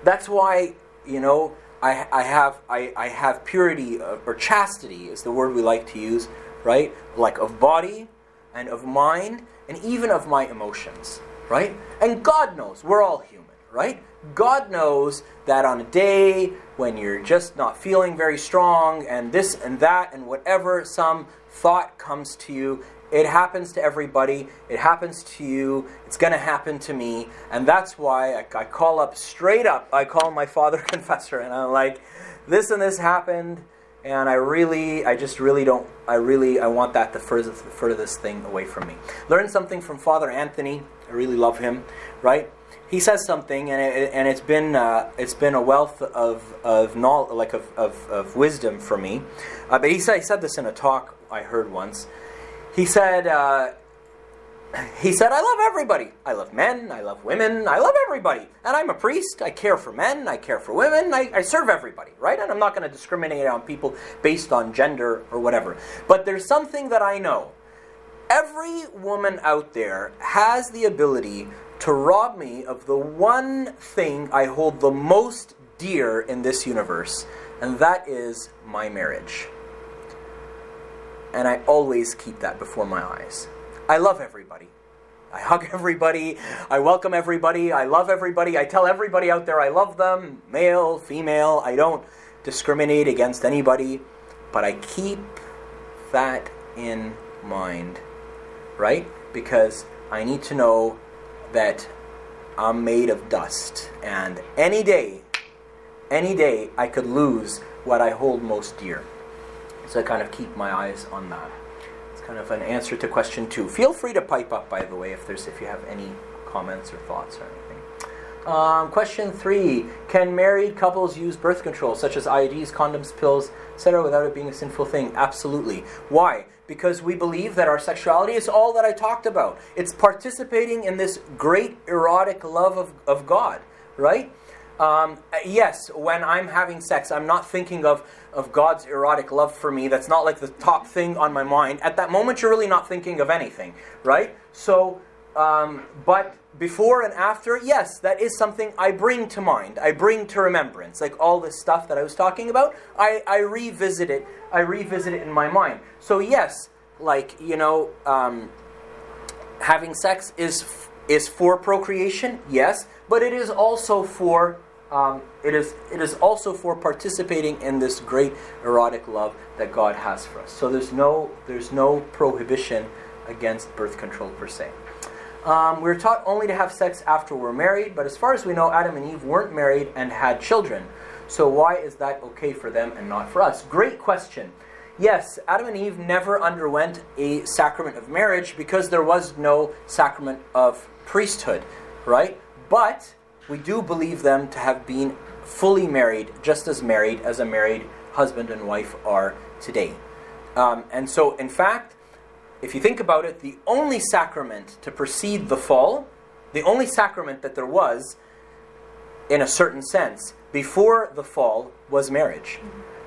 that's why, you know, I, I have I, I have purity uh, or chastity is the word we like to use, right? Like of body and of mind and even of my emotions, right? And God knows we're all human, right? God knows that on a day when you're just not feeling very strong and this and that and whatever some thought comes to you it happens to everybody. It happens to you. It's going to happen to me. And that's why I, I, call up straight up. I call my father confessor and I'm like, this and this happened. And I really, I just really don't, I really, I want that to further, further this thing away from me. Learn something from Father Anthony. I really love him, right? He says something, and, it, and it's been uh, it's been a wealth of of knowledge, like of, of, of wisdom for me. Uh, but he said he said this in a talk I heard once he said, uh, he said, I love everybody. I love men, I love women, I love everybody. And I'm a priest. I care for men, I care for women, I, I serve everybody, right? And I'm not going to discriminate on people based on gender or whatever. But there's something that I know. Every woman out there has the ability to rob me of the one thing I hold the most dear in this universe, and that is my marriage and I always keep that before my eyes. I love everybody. I hug everybody. I welcome everybody. I love everybody. I tell everybody out there I love them, male, female. I don't discriminate against anybody, but I keep that in mind, right? Because I need to know that I'm made of dust, and any day, any day, I could lose what I hold most dear. So I kind of keep my eyes on that. It's kind of an answer to question two. Feel free to pipe up, by the way, if there's if you have any comments or thoughts or anything. Um, question three: Can married couples use birth control, such as IUDs, condoms, pills, etc., without it being a sinful thing? Absolutely. Why? Because we believe that our sexuality is all that I talked about. It's participating in this great erotic love of, of God, right? Um, yes, when I'm having sex, I'm not thinking of, of God's erotic love for me. That's not like the top thing on my mind. At that moment, you're really not thinking of anything, right? So, um, but before and after, yes, that is something I bring to mind. I bring to remembrance. Like all this stuff that I was talking about, I, I revisit it. I revisit it in my mind. So yes, like you know, um, having sex is is for procreation, yes, but it is also for um, it is it is also for participating in this great erotic love that God has for us. So there's no there's no prohibition against birth control per se. Um, we're taught only to have sex after we're married, but as far as we know, Adam and Eve weren't married and had children. So why is that okay for them and not for us? Great question. Yes, Adam and Eve never underwent a sacrament of marriage because there was no sacrament of priesthood, right? But we do believe them to have been fully married, just as married as a married husband and wife are today. Um, and so, in fact, if you think about it, the only sacrament to precede the fall, the only sacrament that there was, in a certain sense, before the fall was marriage,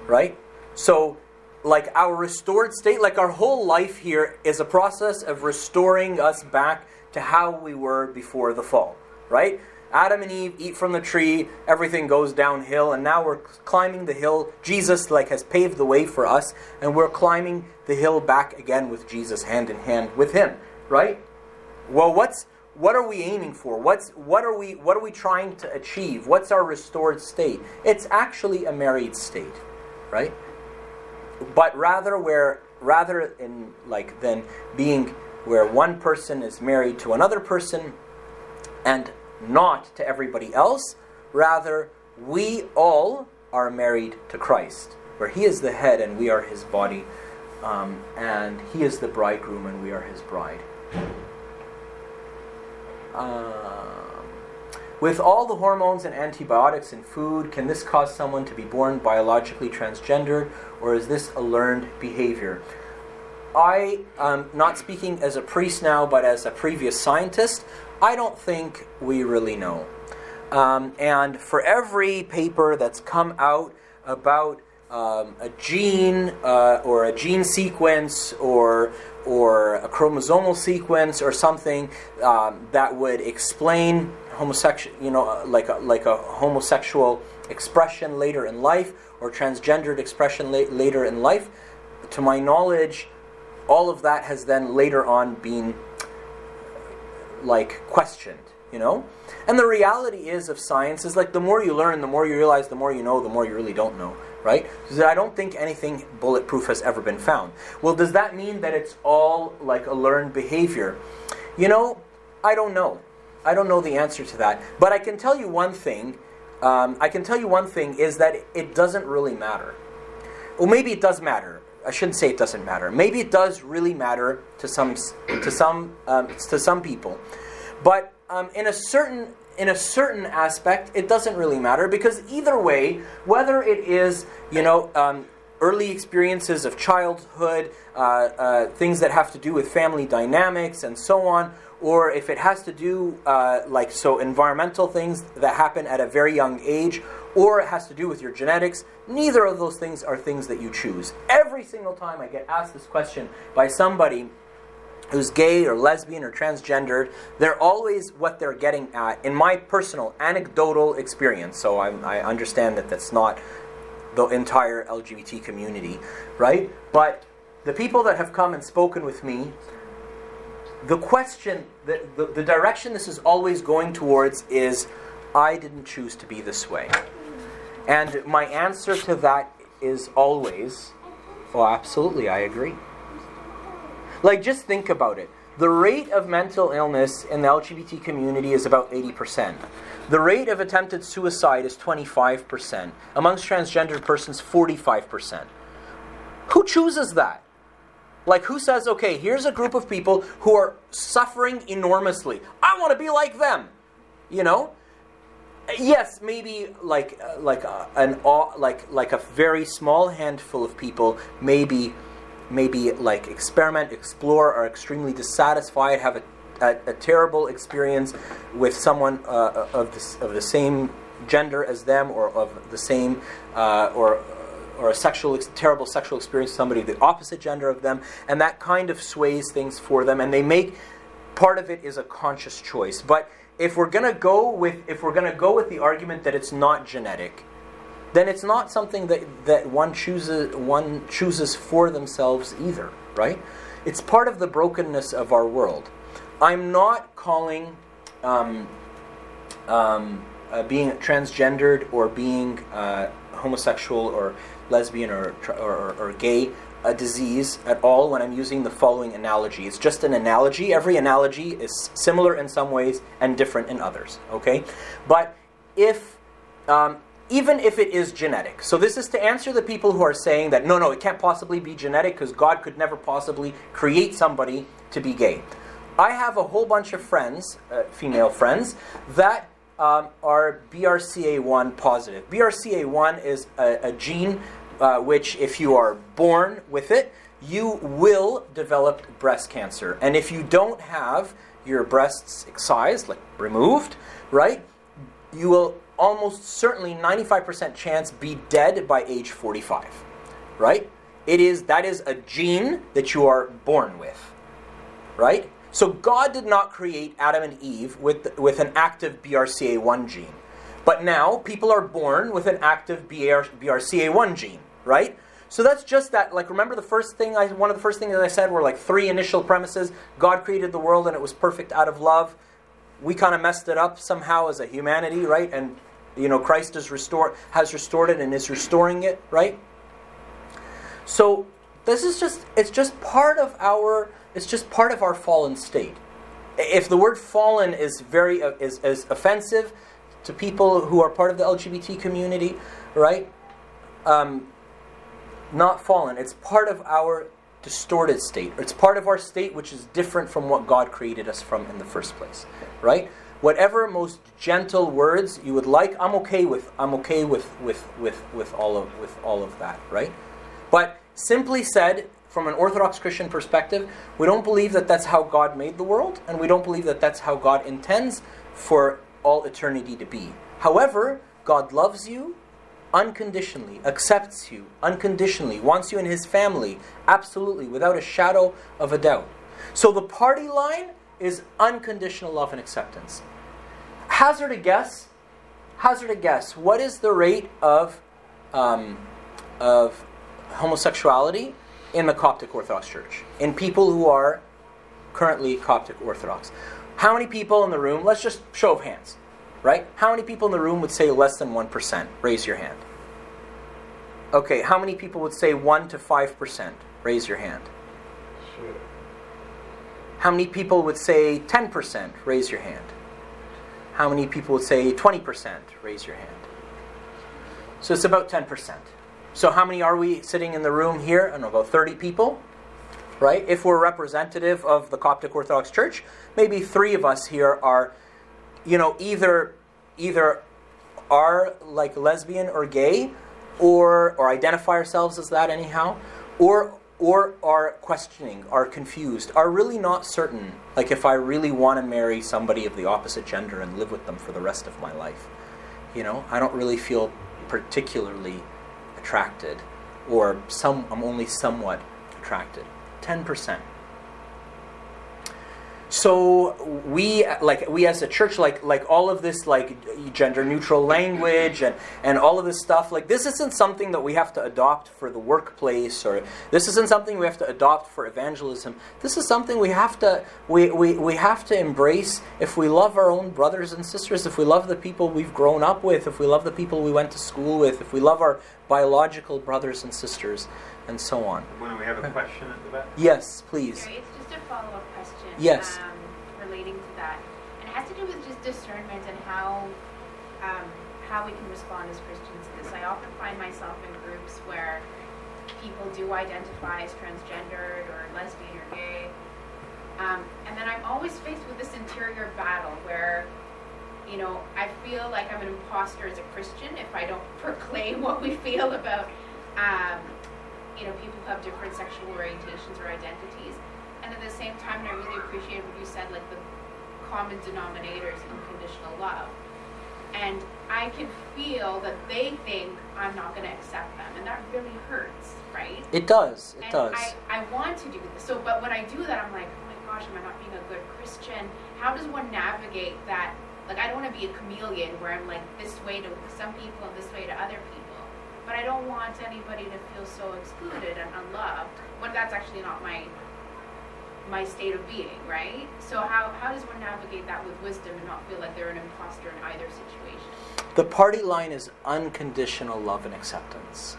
right? So, like our restored state, like our whole life here is a process of restoring us back to how we were before the fall, right? Adam and Eve eat from the tree, everything goes downhill, and now we're climbing the hill. Jesus like has paved the way for us, and we're climbing the hill back again with Jesus hand in hand with him, right? Well, what's what are we aiming for? What's what are we what are we trying to achieve? What's our restored state? It's actually a married state, right? But rather where rather in like than being where one person is married to another person and not to everybody else. Rather, we all are married to Christ, where He is the head and we are His body, um, and He is the bridegroom and we are His bride. Um, with all the hormones and antibiotics in food, can this cause someone to be born biologically transgendered, or is this a learned behavior? I am um, not speaking as a priest now, but as a previous scientist. I don't think we really know. Um, and for every paper that's come out about um, a gene uh, or a gene sequence or or a chromosomal sequence or something um, that would explain homosexual, you know, like a, like a homosexual expression later in life or transgendered expression la- later in life. To my knowledge, all of that has then later on been like questioned, you know? And the reality is of science is like the more you learn, the more you realize, the more you know, the more you really don't know, right? So I don't think anything bulletproof has ever been found. Well, does that mean that it's all like a learned behavior? You know, I don't know. I don't know the answer to that. But I can tell you one thing. Um, I can tell you one thing is that it doesn't really matter. Well, maybe it does matter. I shouldn't say it doesn't matter. Maybe it does really matter to some to some um, to some people, but um, in a certain in a certain aspect, it doesn't really matter because either way, whether it is you know um, early experiences of childhood, uh, uh, things that have to do with family dynamics and so on, or if it has to do uh, like so environmental things that happen at a very young age, or it has to do with your genetics. Neither of those things are things that you choose. Every single time I get asked this question by somebody who's gay or lesbian or transgendered, they're always what they're getting at, in my personal anecdotal experience. So I, I understand that that's not the entire LGBT community, right? But the people that have come and spoken with me, the question, the, the, the direction this is always going towards is I didn't choose to be this way. And my answer to that is always, oh, absolutely, I agree. Like, just think about it. The rate of mental illness in the LGBT community is about 80%. The rate of attempted suicide is 25%. Amongst transgender persons, 45%. Who chooses that? Like, who says, okay, here's a group of people who are suffering enormously. I want to be like them. You know? Yes, maybe like uh, like uh, an like like a very small handful of people maybe maybe like experiment, explore, are extremely dissatisfied, have a, a, a terrible experience with someone uh, of the, of the same gender as them or of the same uh, or or a sexual terrible sexual experience with somebody of the opposite gender of them and that kind of sways things for them and they make part of it is a conscious choice. But if we're to go with if we're to go with the argument that it's not genetic then it's not something that, that one chooses one chooses for themselves either right? It's part of the brokenness of our world. I'm not calling um, um, uh, being transgendered or being uh, homosexual or lesbian or, or, or gay a disease at all when I'm using the following analogy. It's just an analogy. Every analogy is similar in some ways and different in others. Okay, but if um, even if it is genetic, so this is to answer the people who are saying that no, no, it can't possibly be genetic because God could never possibly create somebody to be gay. I have a whole bunch of friends, uh, female friends, that um, are BRCA1 positive. BRCA1 is a, a gene uh, which, if you are born with it, you will develop breast cancer. And if you don't have your breasts excised, like removed, right, you will almost certainly 95% chance be dead by age 45, right? It is that is a gene that you are born with, right? So God did not create Adam and Eve with with an active BRCA1 gene. But now people are born with an active BR, BRCA1 gene right? So that's just that. Like, remember the first thing I, one of the first things that I said were like three initial premises. God created the world and it was perfect out of love. We kind of messed it up somehow as a humanity, right? And you know, Christ has restored has restored it and is restoring it, right? So this is just it's just part of our it's just part of our fallen state. If the word fallen is very uh, is, is offensive to people who are part of the LGBT community, right? Um, not fallen. It's part of our distorted state. It's part of our state which is different from what God created us from in the first place. Right? Whatever most gentle words you would like, I'm okay with. I'm okay with with with with all of with all of that, right? But simply said, from an Orthodox Christian perspective, we don't believe that that's how God made the world, and we don't believe that that's how God intends for all eternity to be. However, God loves you unconditionally, accepts you unconditionally, wants you in his family, absolutely, without a shadow of a doubt. So the party line is unconditional love and acceptance. Hazard a guess. Hazard a guess. What is the rate of um, of homosexuality in the Coptic Orthodox Church in people who are currently Coptic Orthodox? How many people in the room? Let's just show of hands right? How many people in the room would say less than 1%? Raise your hand. Okay, how many people would say 1 to 5%? Raise your hand. Sure. How many people would say 10%? Raise your hand. How many people would say 20%? Raise your hand. So it's about 10%. So how many are we sitting in the room here? I don't know, about 30 people, right? If we're representative of the Coptic Orthodox Church, maybe three of us here are you know, either either are like lesbian or gay, or or identify ourselves as that anyhow, or or are questioning, are confused, are really not certain, like if I really want to marry somebody of the opposite gender and live with them for the rest of my life. You know, I don't really feel particularly attracted, or some I'm only somewhat attracted. Ten percent so we like we as a church like like all of this like gender neutral language and and all of this stuff like this isn't something that we have to adopt for the workplace or this isn't something we have to adopt for evangelism. This is something we have to we, we, we have to embrace if we love our own brothers and sisters if we love the people we've grown up with if we love the people we went to school with if we love our biological brothers and sisters and so on. When we have a question at the back. Yes please. It's just a follow-up question question. Yes. Um, relating to that, and it has to do with just discernment and how um, how we can respond as Christians to this. I often find myself in groups where people do identify as transgendered or lesbian or gay, um, and then I'm always faced with this interior battle where. You know, I feel like I'm an imposter as a Christian if I don't proclaim what we feel about um, you know, people who have different sexual orientations or identities. And at the same time, and I really appreciate what you said, like the common denominators is unconditional love. And I can feel that they think I'm not going to accept them, and that really hurts, right? It does. It and does. I, I want to do this. So, but when I do that, I'm like, oh my gosh, am I not being a good Christian? How does one navigate that? Like, I don't want to be a chameleon where I'm like this way to some people and this way to other people. But I don't want anybody to feel so excluded and unloved when that's actually not my my state of being, right? So how, how does one navigate that with wisdom and not feel like they're an imposter in either situation? The party line is unconditional love and acceptance.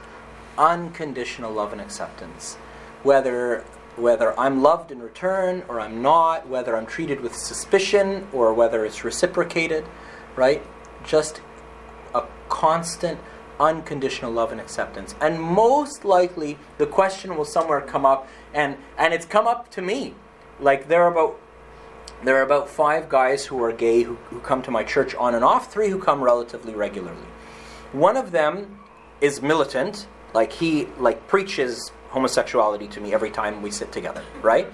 Unconditional love and acceptance. Whether whether I'm loved in return or I'm not, whether I'm treated with suspicion or whether it's reciprocated, right? Just a constant unconditional love and acceptance. And most likely the question will somewhere come up and and it's come up to me. Like there are about there are about five guys who are gay who, who come to my church on and off, three who come relatively regularly. One of them is militant, like he like preaches homosexuality to me every time we sit together, right?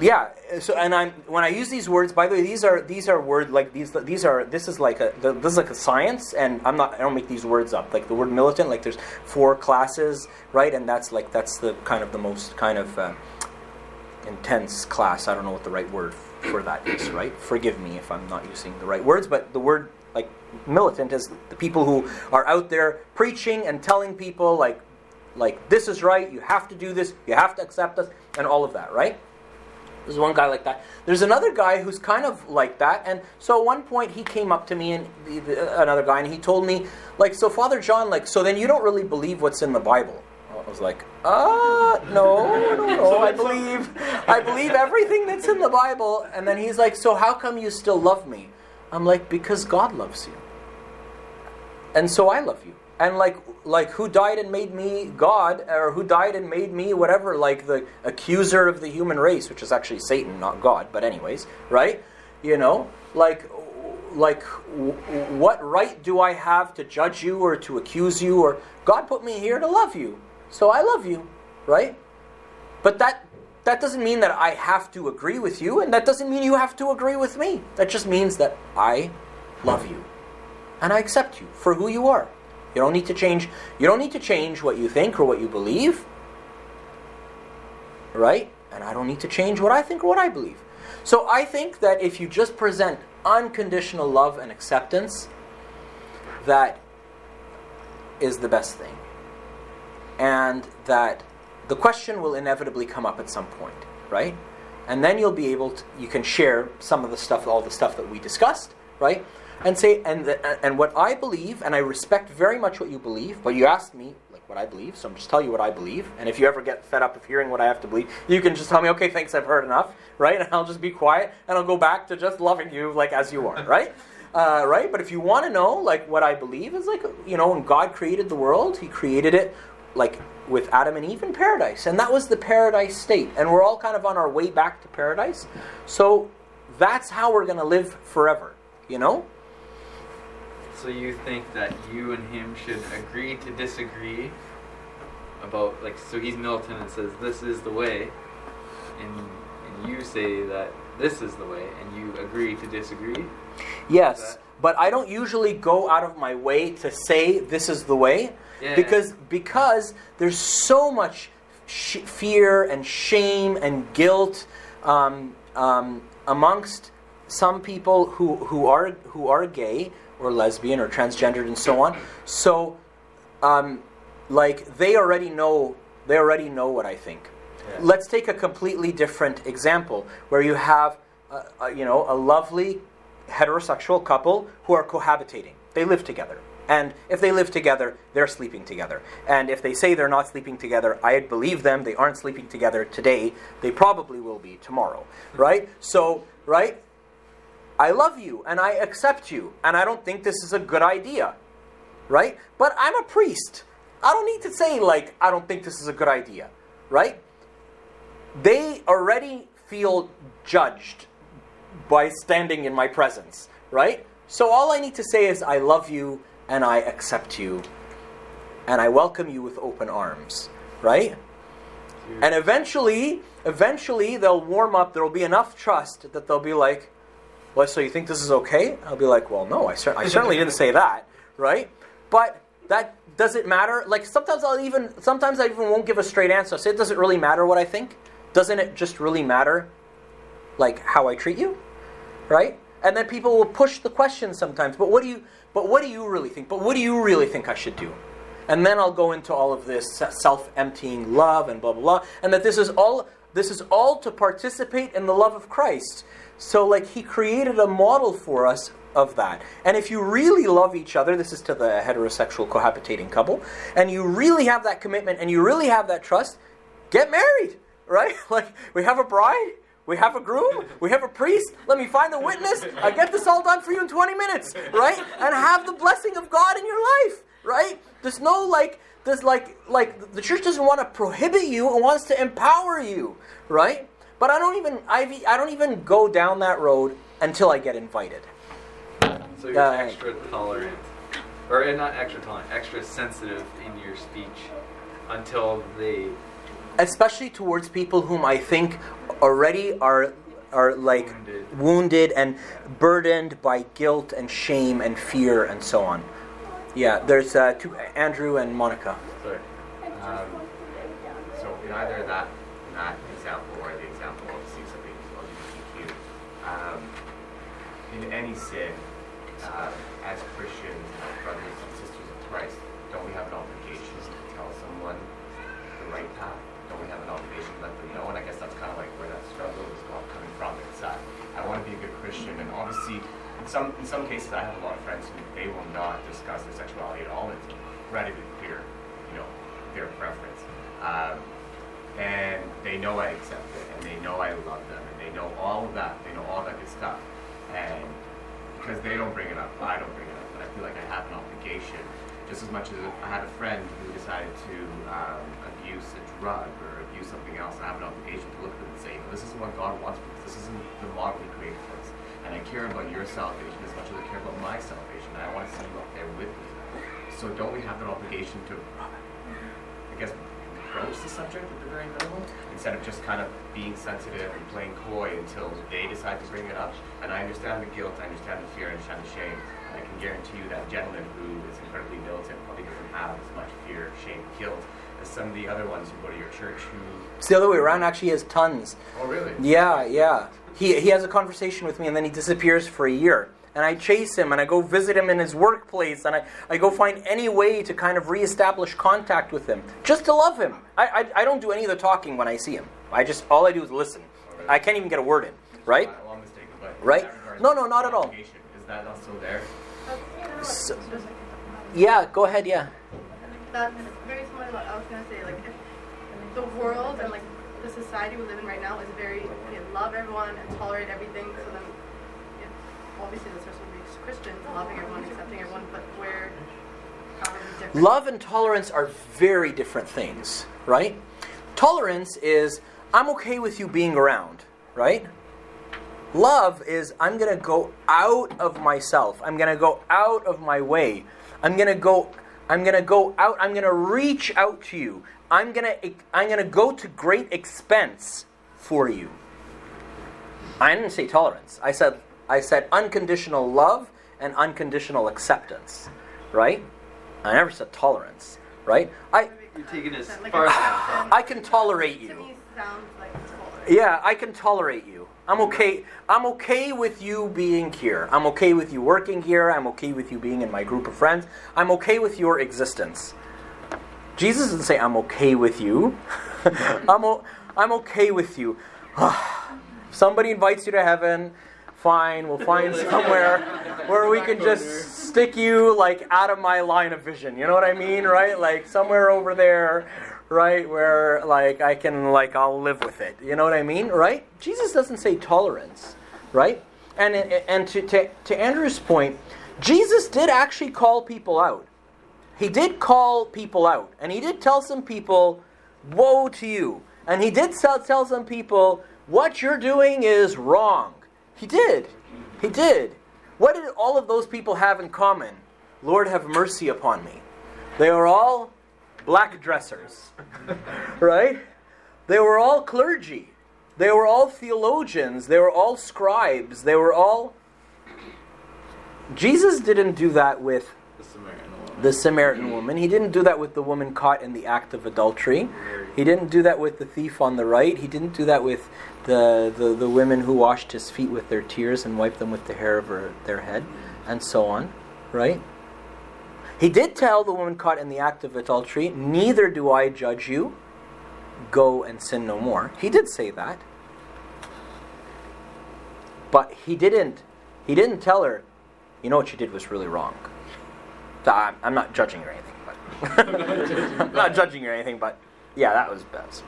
Yeah. So, and I'm when I use these words. By the way, these are these are word like these these are this is like a this is like a science, and I'm not I don't make these words up. Like the word militant, like there's four classes, right? And that's like that's the kind of the most kind of uh, intense class. I don't know what the right word for that is, right? Forgive me if I'm not using the right words, but the word like militant is the people who are out there preaching and telling people like like this is right, you have to do this, you have to accept us, and all of that, right? There's one guy like that. There's another guy who's kind of like that. And so at one point he came up to me and the, the, another guy and he told me, like, so Father John, like, so then you don't really believe what's in the Bible. I was like, uh, no, no, no. I believe, I believe everything that's in the Bible. And then he's like, so how come you still love me? I'm like, because God loves you. And so I love you. And like, like who died and made me God, or who died and made me whatever, like the accuser of the human race, which is actually Satan, not God. But anyways, right? You know, like, like, what right do I have to judge you or to accuse you? Or God put me here to love you, so I love you, right? But that that doesn't mean that I have to agree with you, and that doesn't mean you have to agree with me. That just means that I love you, and I accept you for who you are. You don't need to change. You don't need to change what you think or what you believe. Right? And I don't need to change what I think or what I believe. So I think that if you just present unconditional love and acceptance, that is the best thing. And that the question will inevitably come up at some point, right? And then you'll be able to, you can share some of the stuff, all the stuff that we discussed, right? And say and the, and what I believe, and I respect very much what you believe. But you asked me like what I believe, so I'm just tell you what I believe. And if you ever get fed up of hearing what I have to believe, you can just tell me, okay, thanks, I've heard enough, right? And I'll just be quiet, and I'll go back to just loving you like as you are, right? Uh, right? But if you want to know like what I believe is like you know when God created the world, He created it like with Adam and Eve in paradise, and that was the paradise state. And we're all kind of on our way back to paradise, so that's how we're going to live forever. You know. So you think that you and him should agree to disagree about like so he's militant and says this is the way, and and you say that this is the way, and you agree to disagree. Yes, but I don't usually go out of my way to say this is the way Yeah. because because there's so much sh- fear and shame and guilt um, um, amongst some people who, who are who are gay or lesbian or transgendered and so on. So, um, like they already know they already know what I think. Yeah. Let's take a completely different example where you have uh, uh, you know a lovely heterosexual couple who are cohabitating. They live together And if they live together, they're sleeping together. And if they say they're not sleeping together, I believe them. They aren't sleeping together today. They probably will be tomorrow, right? So, right? I love you and I accept you, and I don't think this is a good idea, right? But I'm a priest. I don't need to say, like, I don't think this is a good idea, right? They already feel judged by standing in my presence, right? So all I need to say is, I love you and I accept you and I welcome you with open arms, right? And eventually, eventually they'll warm up. There'll be enough trust that they'll be like, "Well, so you think this is okay?" I'll be like, "Well, no, I, cer- I certainly didn't say that, right?" But that does it matter? Like sometimes I'll even sometimes I even won't give a straight answer. I say, it really matter what I think? Doesn't it just really matter, like how I treat you, right? And then people will push the question sometimes. But what do you? But what do you really think? But what do you really think I should do? And then I'll go into all of this self-emptying love and blah blah blah, and that this is all this is all to participate in the love of Christ. So like he created a model for us of that. And if you really love each other, this is to the heterosexual cohabitating couple, and you really have that commitment and you really have that trust, get married, right? Like we have a bride, we have a groom, we have a priest. Let me find the witness. I get this all done for you in 20 minutes, right? And have the blessing of God in your life, right? There's no like there's like like the church doesn't want to prohibit you, it wants to empower you, right? But I don't even I, I don't even go down that road until I get invited. So you're Uh, extra tolerant, or uh, not extra tolerant, extra sensitive in your speech until they. especially towards people whom I think already are are like Wounded. wounded and burdened by guilt and shame and fear and so on. Yeah, there's uh, two, Andrew and Monica. Sorry. Um, so in either that that example or the example of seeing something LGBTQ, um, in any sin, uh, as Christians, brothers and sisters of Christ, don't we have an obligation to tell someone the right path? Don't we have an obligation to let them know? And I guess that's kind of like where that struggle is coming from. It's that I want to be a good Christian, and obviously, in some in some cases, I have a lot of friends who they will not discuss their sexuality at all. It's radically clear, you know, their preference. Um, and they know I accept it, and they know I love them, and they know all of that. They know all that good stuff. And because they don't bring it up, I don't bring it up. But I feel like I have an obligation, just as much as if I had a friend who decided to um, abuse a drug or abuse something else, I have an obligation to look at them and say, this is what God wants for us. This isn't the model He created for us. And I care about your salvation as much as I care about my salvation. And I want to see you up there with me. So don't we have an obligation to, I guess, approach the subject at the very minimum instead of just kind of being sensitive and playing coy until they decide to bring it up? And I understand the guilt, I understand the fear, I understand the shame. And I can guarantee you that gentleman who is incredibly militant probably doesn't have as much fear, shame, guilt as some of the other ones who go to your church who. It's the other way around. Actually, he has tons. Oh, really? Yeah, yeah. He he has a conversation with me and then he disappears for a year. And I chase him and I go visit him in his workplace and I, I go find any way to kind of reestablish contact with him just to love him. I, I, I don't do any of the talking when I see him. I just all I do is listen. I can't even get a word in, right? Well, I'm mistaken, but in Right? No, no, not at all. Is that also there? So- Yeah, go ahead. Yeah. That's very similar to what I was gonna say. Like, if the world and like the society we live in right now is very you love everyone and tolerate everything. So then, yeah, obviously, supposed to be Christians loving everyone, accepting everyone. But different. Love and tolerance are very different things, right? Tolerance is I'm okay with you being around, right? Love is I'm going to go out of myself. I'm going to go out of my way. I'm going to go I'm going to go out. I'm going to reach out to you. I'm going to I'm going to go to great expense for you. I didn't say tolerance. I said I said unconditional love and unconditional acceptance, right? I never said tolerance, right? I You're taking it as far as I can tolerate to you. me sounds like tolerance. Yeah, I can tolerate you. I'm okay. I'm okay with you being here. I'm okay with you working here. I'm okay with you being in my group of friends. I'm okay with your existence. Jesus doesn't say I'm okay with you. I'm o- I'm okay with you. Somebody invites you to heaven. Fine, we'll find somewhere where we can just stick you like out of my line of vision. You know what I mean, right? Like somewhere over there, right, where like I can like I'll live with it. You know what I mean, right? Jesus doesn't say tolerance, right? And and to to, to Andrew's point, Jesus did actually call people out. He did call people out, and he did tell some people, "Woe to you!" And he did tell, tell some people, "What you're doing is wrong." He did. He did. What did all of those people have in common? Lord, have mercy upon me. They are all black dressers, right? They were all clergy. They were all theologians. They were all scribes. They were all. Jesus didn't do that with The Samaritan. The Samaritan woman. He didn't do that with the woman caught in the act of adultery. He didn't do that with the thief on the right. He didn't do that with the, the, the women who washed his feet with their tears and wiped them with the hair of her, their head, and so on, right? He did tell the woman caught in the act of adultery, Neither do I judge you. Go and sin no more. He did say that. But he didn't he didn't tell her, you know what you did was really wrong. I'm, I'm not judging or anything, but I'm not judging or anything, but yeah, that was best.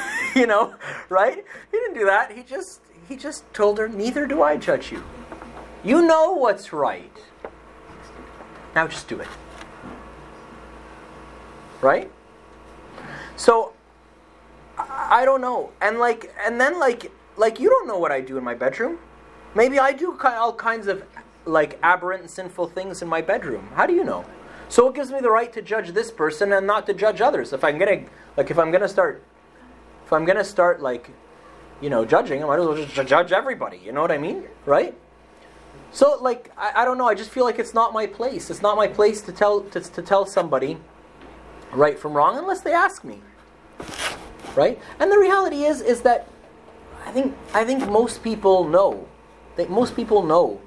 You know, right? He didn't do that. He just he just told her, "Neither do I judge you. You know what's right. Now just do it." Right? So I don't know. And like and then like like you don't know what I do in my bedroom. Maybe I do all kinds of like aberrant and sinful things in my bedroom. How do you know? So it gives me the right to judge this person and not to judge others. If I'm gonna like if I'm gonna start if I'm gonna start like you know judging, I might as well just judge everybody. You know what I mean, right? So like I, I don't know. I just feel like it's not my place. It's not my place to tell to, to tell somebody right from wrong unless they ask me, right? And the reality is is that I think I think most people know. That most people know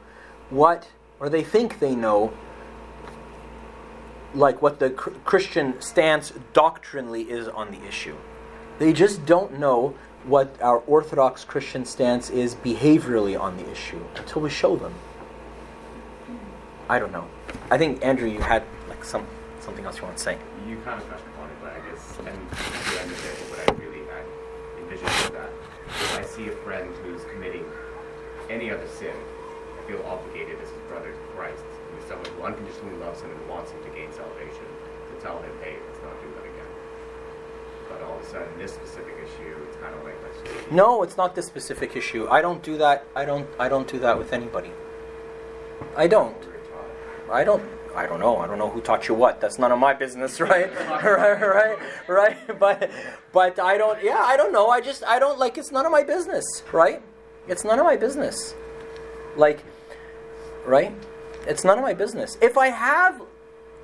what or they think they know like what the cr- Christian stance doctrinally is on the issue. They just don't know what our Orthodox Christian stance is behaviorally on the issue until we show them. I don't know. I think Andrew, you had like some something else you want to say. You kind of touched upon it, but I guess, and at the end of it, what I really I envision is that if I see a friend who's committing any other sin, I feel obligated as his brother to Christ, who is someone who unconditionally loves him and wants him to gain salvation, to tell him, hey, let's not do that again. But all of a sudden, this specific issue, it's kind of like, let's just No, it's not this specific issue. I don't do that. I don't. I don't do that with anybody. I don't. I don't. I don't know. I don't know who taught you what. That's none of my business, right? right, right, right. But, but I don't. Yeah, I don't know. I just. I don't like. It's none of my business, right? It's none of my business. Like, right? It's none of my business. If I have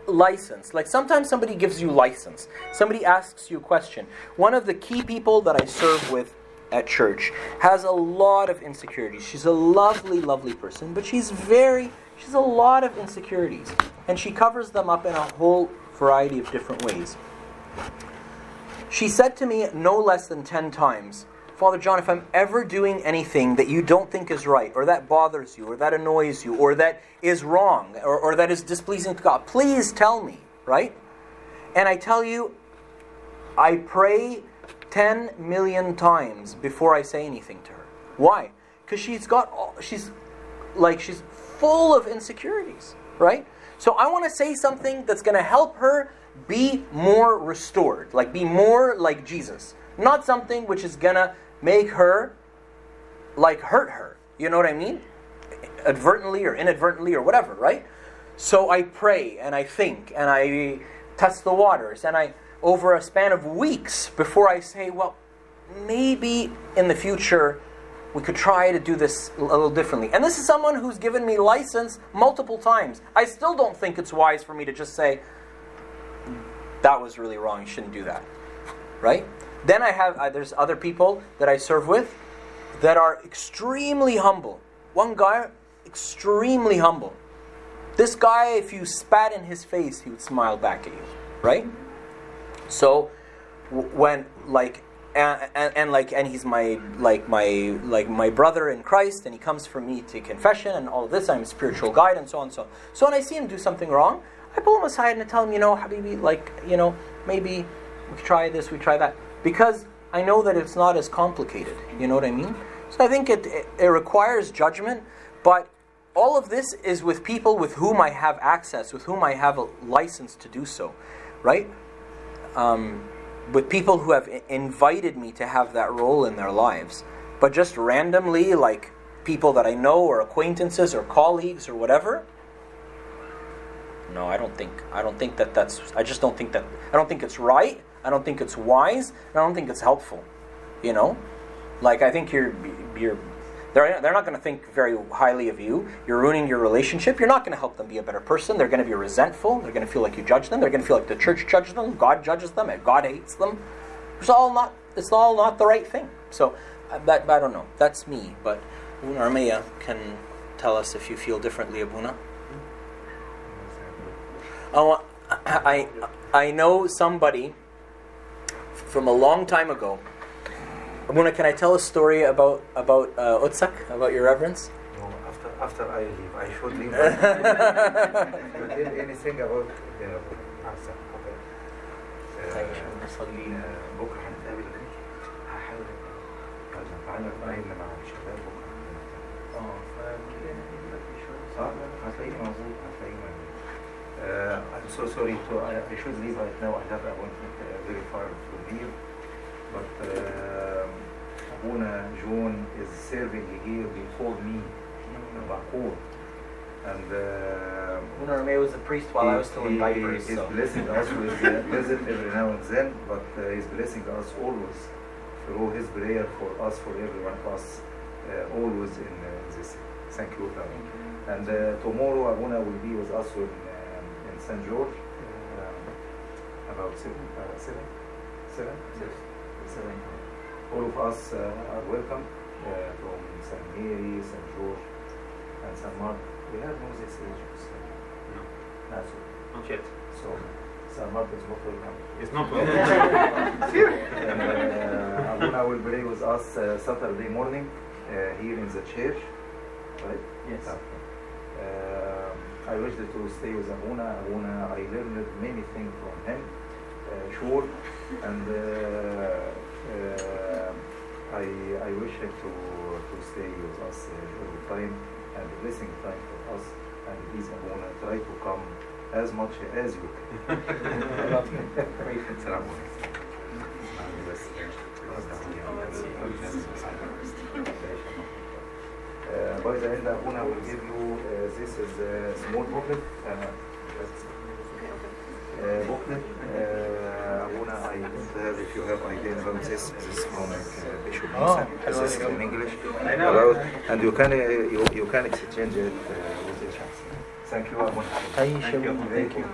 license, like sometimes somebody gives you license. Somebody asks you a question. One of the key people that I serve with at church has a lot of insecurities. She's a lovely, lovely person, but she's very, she's a lot of insecurities. And she covers them up in a whole variety of different ways. She said to me no less than 10 times, Father John, if I'm ever doing anything that you don't think is right, or that bothers you, or that annoys you, or that is wrong, or, or that is displeasing to God, please tell me, right? And I tell you, I pray 10 million times before I say anything to her. Why? Because she's got, all, she's like, she's full of insecurities, right? So I want to say something that's going to help her be more restored, like be more like Jesus. Not something which is going to make her like hurt her. You know what I mean? Advertently or inadvertently or whatever, right? So I pray and I think and I test the waters and I over a span of weeks before I say, well, maybe in the future we could try to do this a little differently. And this is someone who's given me license multiple times. I still don't think it's wise for me to just say, that was really wrong, you shouldn't do that. Right? Then I have, uh, there's other people that I serve with that are extremely humble. One guy, extremely humble. This guy, if you spat in his face, he would smile back at you. Right? So, when, like, and, and, like and he's my like my like my brother in Christ, and he comes for me to confession and all this. I'm a spiritual guide and so on and so. On. So when I see him do something wrong, I pull him aside and I tell him, you know, Habibi, like you know, maybe we try this, we try that, because I know that it's not as complicated. You know what I mean? So I think it, it, it requires judgment, but all of this is with people with whom I have access, with whom I have a license to do so, right? Um, with people who have invited me to have that role in their lives. But just randomly, like people that I know or acquaintances or colleagues or whatever. No, I don't think. I don't think that that's. I just don't think that. I don't think it's right. I don't think it's wise. I don't think it's helpful. You know, like I think you're you're they're, they're not going to think very highly of you. You're ruining your relationship. You're not going to help them be a better person. They're going to be resentful. They're going to feel like you judge them. They're going to feel like the church judges them. God judges them. And God hates them. It's all not. It's all not the right thing. So, uh, that I don't know. That's me. But Armea can tell us if you feel differently, Abouna. Oh, I I know somebody from a long time ago Abuna, can I tell a story about about uh, Utsak, about your reverence? No, after after I leave, I should leave. you tell anything about the Utsak? Okay. بكره هنتقابل هحاول اتعلم معايا مع الشباب بكره اه فكده يعني صح هتلاقيني موجود هتلاقيني موجود. Uh, I'm so sorry to I, I should leave right now. I have an appointment uh, very far from here. But uh, Abouna John is serving here before me, Bakur. And uh, Abouna was a priest while I was still in he diapers. is So. blessing us with visit every now and then, but uh, he's blessing us always through his prayer for us, for everyone of us, uh, always in uh, this. Thank you, Father. And uh, tomorrow Abouna will be with us in, um, in St. George, um, about seven, uh, seven, seven, seven. All of us uh, are welcome uh, from St. Mary, St. George, and St. Mark. We have no this age. So, No. That's all. Not yet. So, St. Mark is not welcome. It's not well. and uh, Abouna will pray with us uh, Saturday morning uh, here in the church. Right? Yes. Uh, I wish to stay with Abouna. Abouna, I learned many things from him, uh, sure. And uh, I, I wish him to, to stay with us uh, all the time and blessing time for us. And please, Abouna, try to come as much as you can. Salam Uh, by the end, Abouna will give you, uh, this is a small booklet. Uh, uh, booklet have, if you have idea about this, this is from uh, Bishop Oh. Musa. This is in English. About, and you can, uh, you, you can exchange it uh, with each other. Thank you, Abuna. Thank you.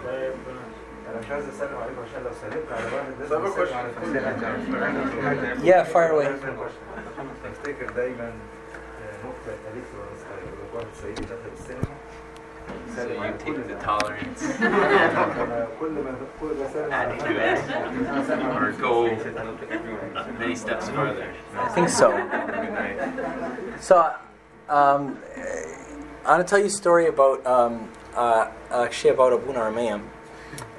أنا مش عايز أسلم عليكم عشان لو سلمت على واحد لازم أسلم على فلان. Yeah, fire away. افتكر دايما آه، نقطة قالت لي وانا صغير لو واحد صعيدي دخل السينما So سلم you على take كل the ده. tolerance أنا كل ما كل ما سلم على add to it or go many steps farther. I think so. So, um, I want to tell you a story about um, uh, actually about Abuna Armeya,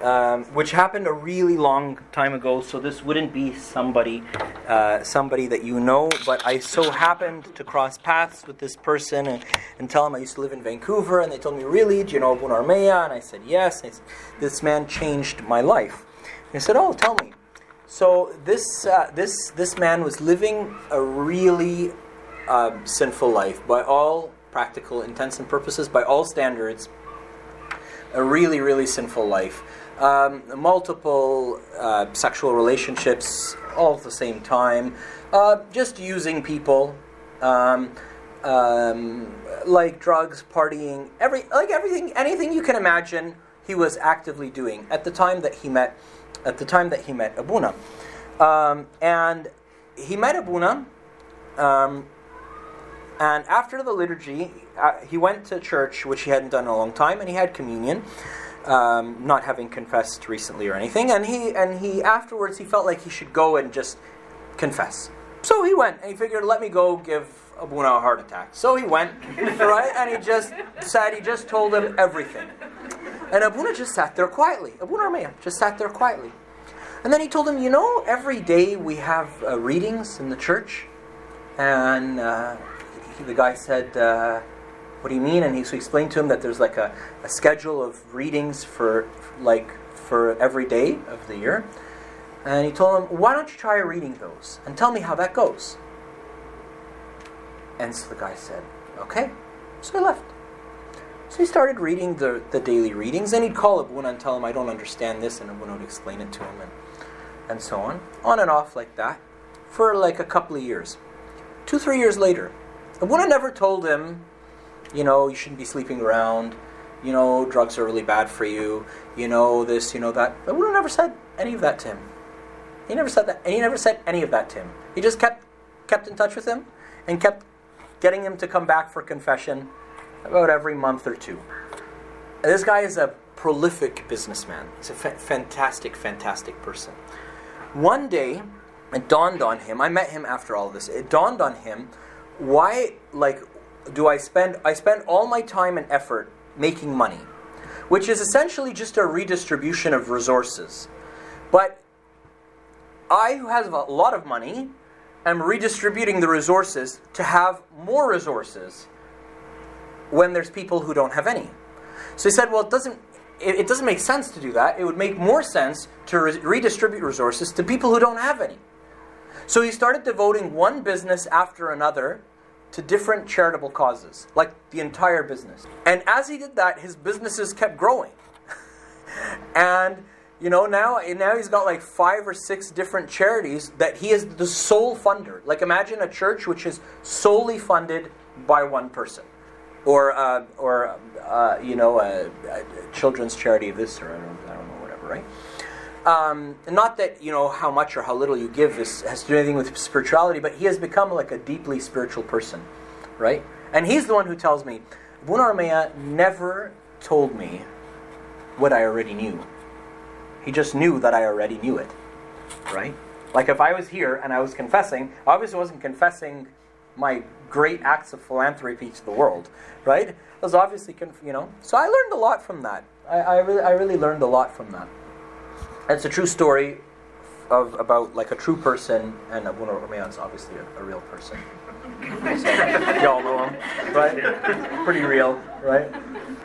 um, which happened a really long time ago. So this wouldn't be somebody, uh, somebody that you know. But I so happened to cross paths with this person and, and tell him I used to live in Vancouver, and they told me, "Really? Do you know Abouna Armeya?" And I said, "Yes." I said, this man changed my life. And he said, "Oh, tell me." So this uh, this this man was living a really uh, sinful life by all practical intents and purposes, by all standards. A really really sinful life. Um, multiple uh, sexual relationships all at the same time. Uh, just using people. Um, um, like drugs, partying, every like everything, anything you can imagine, he was actively doing at the time that he met, at the time that he met Abouna, um, and he met Abouna, um, and after the liturgy, uh, he went to church, which he hadn't done in a long time, and he had communion, um, not having confessed recently or anything, and he and he afterwards he felt like he should go and just confess. So he went and he figured, let me go give Abouna a heart attack. So he went, right? And he just said, he just told him everything. And Abouna just sat there quietly. Abouna Armea just sat there quietly. And then he told him, you know, every day we have uh, readings in the church. And uh, the guy said, uh, what do you mean? And he so explained to him that there's like a, a schedule of readings for like for every day of the year. And he told him, why don't you try reading those and tell me how that goes? And so the guy said, okay. So he left. So he started reading the, the daily readings, and he'd call Abouna and tell him, I don't understand this, and Abouna would explain it to him, and, and so on. On and off like that for like a couple of years. Two, three years later, Abouna never told him, you know, you shouldn't be sleeping around, you know, drugs are really bad for you, you know, this, you know, that. Abouna never said any of that to him. He never said that, he never said any of that to him. He just kept kept in touch with him and kept getting him to come back for confession about every month or two. And this guy is a prolific businessman. He's a fa- fantastic, fantastic person. One day, it dawned on him. I met him after all this. It dawned on him why, like, do I spend? I spend all my time and effort making money, which is essentially just a redistribution of resources. But I, who has a lot of money, am redistributing the resources to have more resources when there's people who don't have any. So he said, well, it doesn't, it, it doesn't make sense to do that. It would make more sense to re- redistribute resources to people who don't have any. So he started devoting one business after another to different charitable causes, like the entire business. And as he did that, his businesses kept growing. and you know, now now he's got like five or six different charities that he is the sole funder. Like imagine a church which is solely funded by one person, or uh, or uh, you know a, a, children's charity of this or I don't, I don't know whatever, right? Um, not that you know how much or how little you give is, has to do anything with spirituality, but he has become like a deeply spiritual person, right? And he's the one who tells me, Abouna Armea never told me what I already knew. He just knew that I already knew it. Right? Like if I was here and I was confessing, I obviously wasn't confessing my great acts of philanthropy to the world, right? I was obviously, conf- you know. So I learned a lot from that. I, I, really, I really learned a lot from that. It's a true story of about like a true person, and Armea is obviously a, a real person. So, y'all know him, right? Pretty real, right?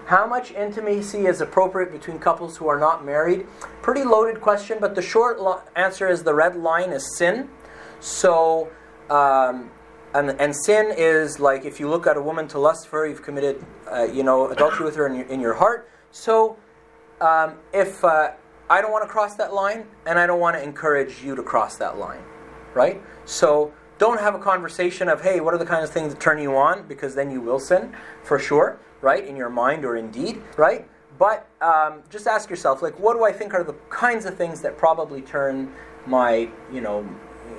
How much intimacy is appropriate between couples who are not married? Pretty loaded question, but the short lo- answer is the red line is sin. So, um, and, and sin is like if you look at a woman to lust for her, you've committed, uh, you know, adultery with her in your, in your heart. So, um, if uh, I don't want to cross that line, and I don't want to encourage you to cross that line, right? So, don't have a conversation of, hey, what are the kinds of things that turn you on? Because then you will sin, for sure, right? In your mind or in deed, right? But um, just ask yourself, like, what do I think are the kinds of things that probably turn my, you know,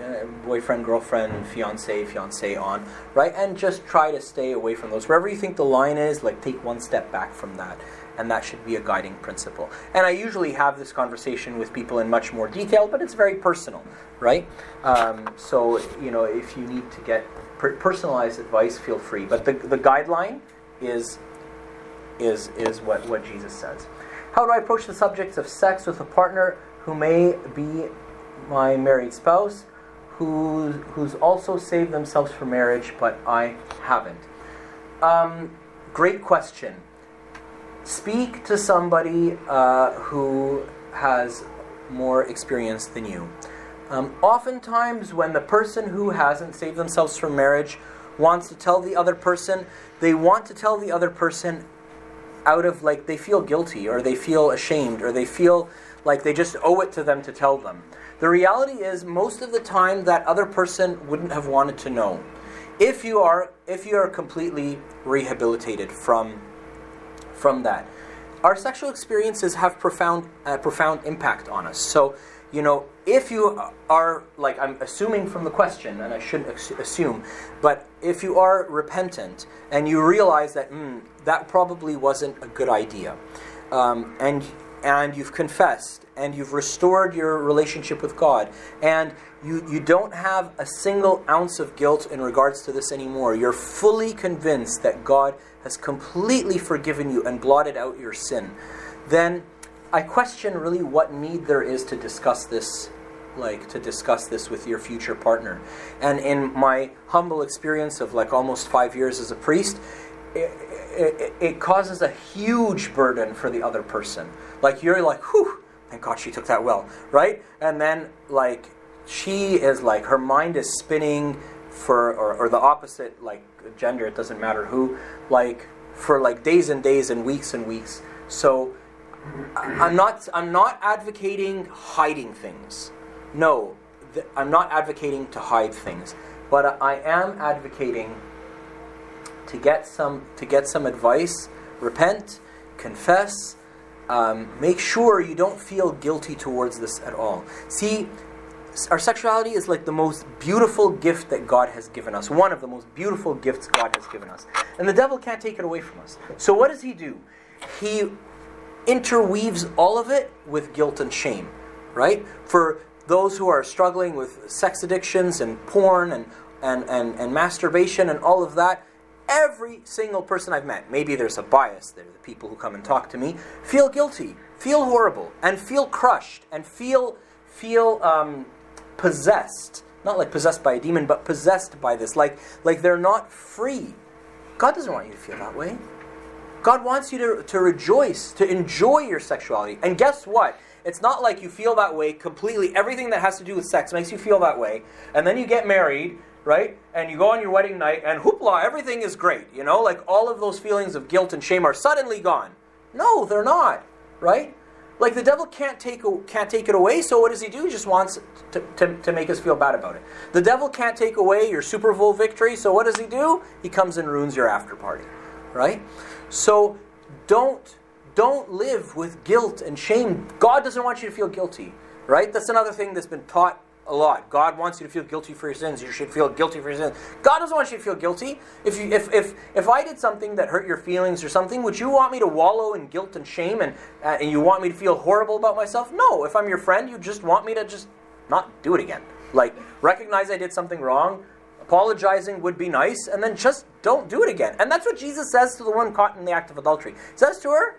uh, boyfriend, girlfriend, fiance, fiance on, right? And just try to stay away from those. Wherever you think the line is, like, take one step back from that. And that should be a guiding principle. And I usually have this conversation with people in much more detail, but it's very personal, right? Um, so, you know, if you need to get per- personalized advice, feel free. But the, the guideline is is is what, what Jesus says. How do I approach the subject of sex with a partner who may be my married spouse, who who's also saved themselves for marriage, but I haven't? Um, great question. Speak to somebody uh, who has more experience than you. Um, oftentimes, when the person who hasn't saved themselves from marriage wants to tell the other person, they want to tell the other person out of like they feel guilty or they feel ashamed or they feel like they just owe it to them to tell them. The reality is most of the time that other person wouldn't have wanted to know. If you are if you are completely rehabilitated from from that. Our sexual experiences have profound uh, profound impact on us. So, you know, if you are like I'm assuming from the question, and I shouldn't ex- assume, but if you are repentant and you realize that mm, that probably wasn't a good idea, um, and and you've confessed and you've restored your relationship with God and you, you don't have a single ounce of guilt in regards to this anymore. You're fully convinced that God has completely forgiven you and blotted out your sin. Then I question really what need there is to discuss this like to discuss this with your future partner. And in my humble experience of like almost 5 years as a priest, it, it, it causes a huge burden for the other person. Like you're like, whew, thank God she took that well, right? And then like she is like her mind is spinning for or, or the opposite like gender, it doesn't matter who, like for like days and days and weeks and weeks. So I'm not I'm not advocating hiding things. No, th- I'm not advocating to hide things, but I am advocating to get some to get some advice, repent, confess, um, make sure you don't feel guilty towards this at all. See, our sexuality is like the most beautiful gift that God has given us. One of the most beautiful gifts God has given us. And the devil can't take it away from us. So what does he do? He interweaves all of it with guilt and shame, right? For those who are struggling with sex addictions and porn and, and, and, and masturbation and all of that, every single person I've met, maybe there's a bias there, the people who come and talk to me, feel guilty, feel horrible, and feel crushed, and feel feel um, possessed. Not like possessed by a demon, but possessed by this. Like like they're not free. God doesn't want you to feel that way. God wants you to, to rejoice, to enjoy your sexuality. And guess what? It's not like you feel that way completely. Everything that has to do with sex makes you feel that way. And then you get married, right? And you go on your wedding night, and hoopla, everything is great. You know, like all of those feelings of guilt and shame are suddenly gone. No, they're not, right? Like the devil can't take can't take it away. So what does he do? He just wants to, to, to make us feel bad about it. The devil can't take away your Super Bowl victory. So what does he do? He comes and ruins your after party, right? So don't don't live with guilt and shame. God doesn't want you to feel guilty, right? That's another thing that's been taught a lot. God wants you to feel guilty for your sins. You should feel guilty for your sins. God doesn't want you to feel guilty. If you if if if I did something that hurt your feelings or something, would you want me to wallow in guilt and shame and uh, and you want me to feel horrible about myself? No. If I'm your friend, you just want me to just not do it again. Like recognize I did something wrong. Apologizing would be nice, and then just don't do it again. And that's what Jesus says to the one caught in the act of adultery. He says to her,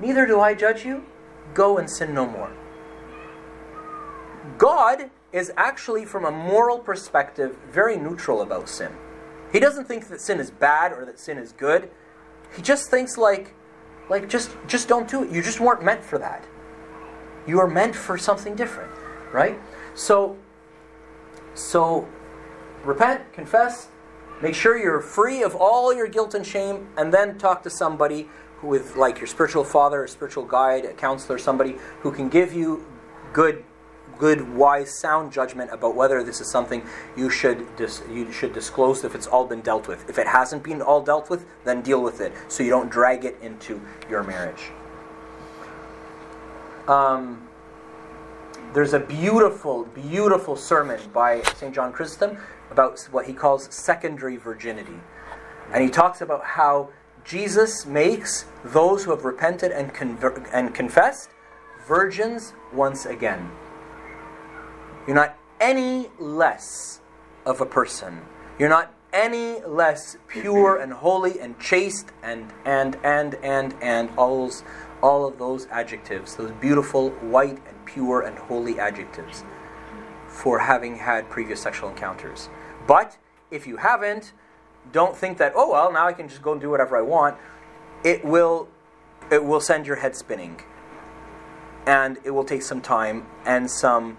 Neither do I judge you. Go and sin no more. God is actually, from a moral perspective, very neutral about sin. He doesn't think that sin is bad or that sin is good. He just thinks like, like just just don't do it. You just weren't meant for that. You are meant for something different, right? So, so repent, confess, make sure you're free of all your guilt and shame, and then talk to somebody who, with like your spiritual father, a spiritual guide, a counselor, somebody who can give you good good, wise, sound judgment about whether this is something you should dis- you should disclose if it's all been dealt with. If it hasn't been all dealt with, then deal with it so you don't drag it into your marriage. Um, there's a beautiful, beautiful sermon by St. John Chrysostom about what he calls secondary virginity. And he talks about how Jesus makes those who have repented and, conver- and confessed virgins once again. You're not any less of a person. You're not any less pure and holy and chaste and and and and and all all of those adjectives, those beautiful white and pure and holy adjectives for having had previous sexual encounters. But if you haven't, don't think that oh well now I can just go and do whatever I want. It will it will send your head spinning. And it will take some time and some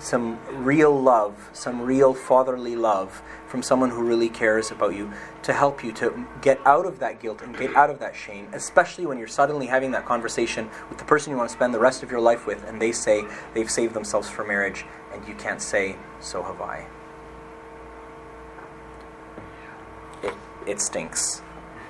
some real love, some real fatherly love from someone who really cares about you to help you to get out of that guilt and get out of that shame, especially when you're suddenly having that conversation with the person you want to spend the rest of your life with and they say they've saved themselves for marriage and you can't say, So have I. It, it stinks,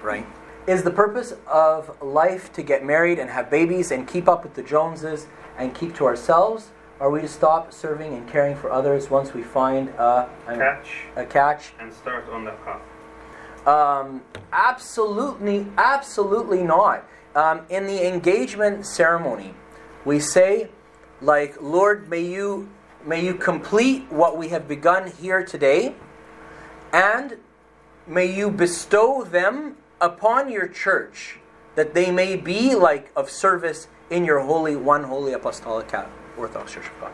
right? Is the purpose of life to get married and have babies and keep up with the Joneses and keep to ourselves? Are we to stop serving and caring for others once we find a, a Catch a catch? and start on the path. Um, absolutely, absolutely not. um, in the engagement ceremony, we say, like, Lord, may you may you complete what we have begun here today, and may you bestow them upon your church, that they may be like of service in your holy, one holy apostolic Orthodox Church of God.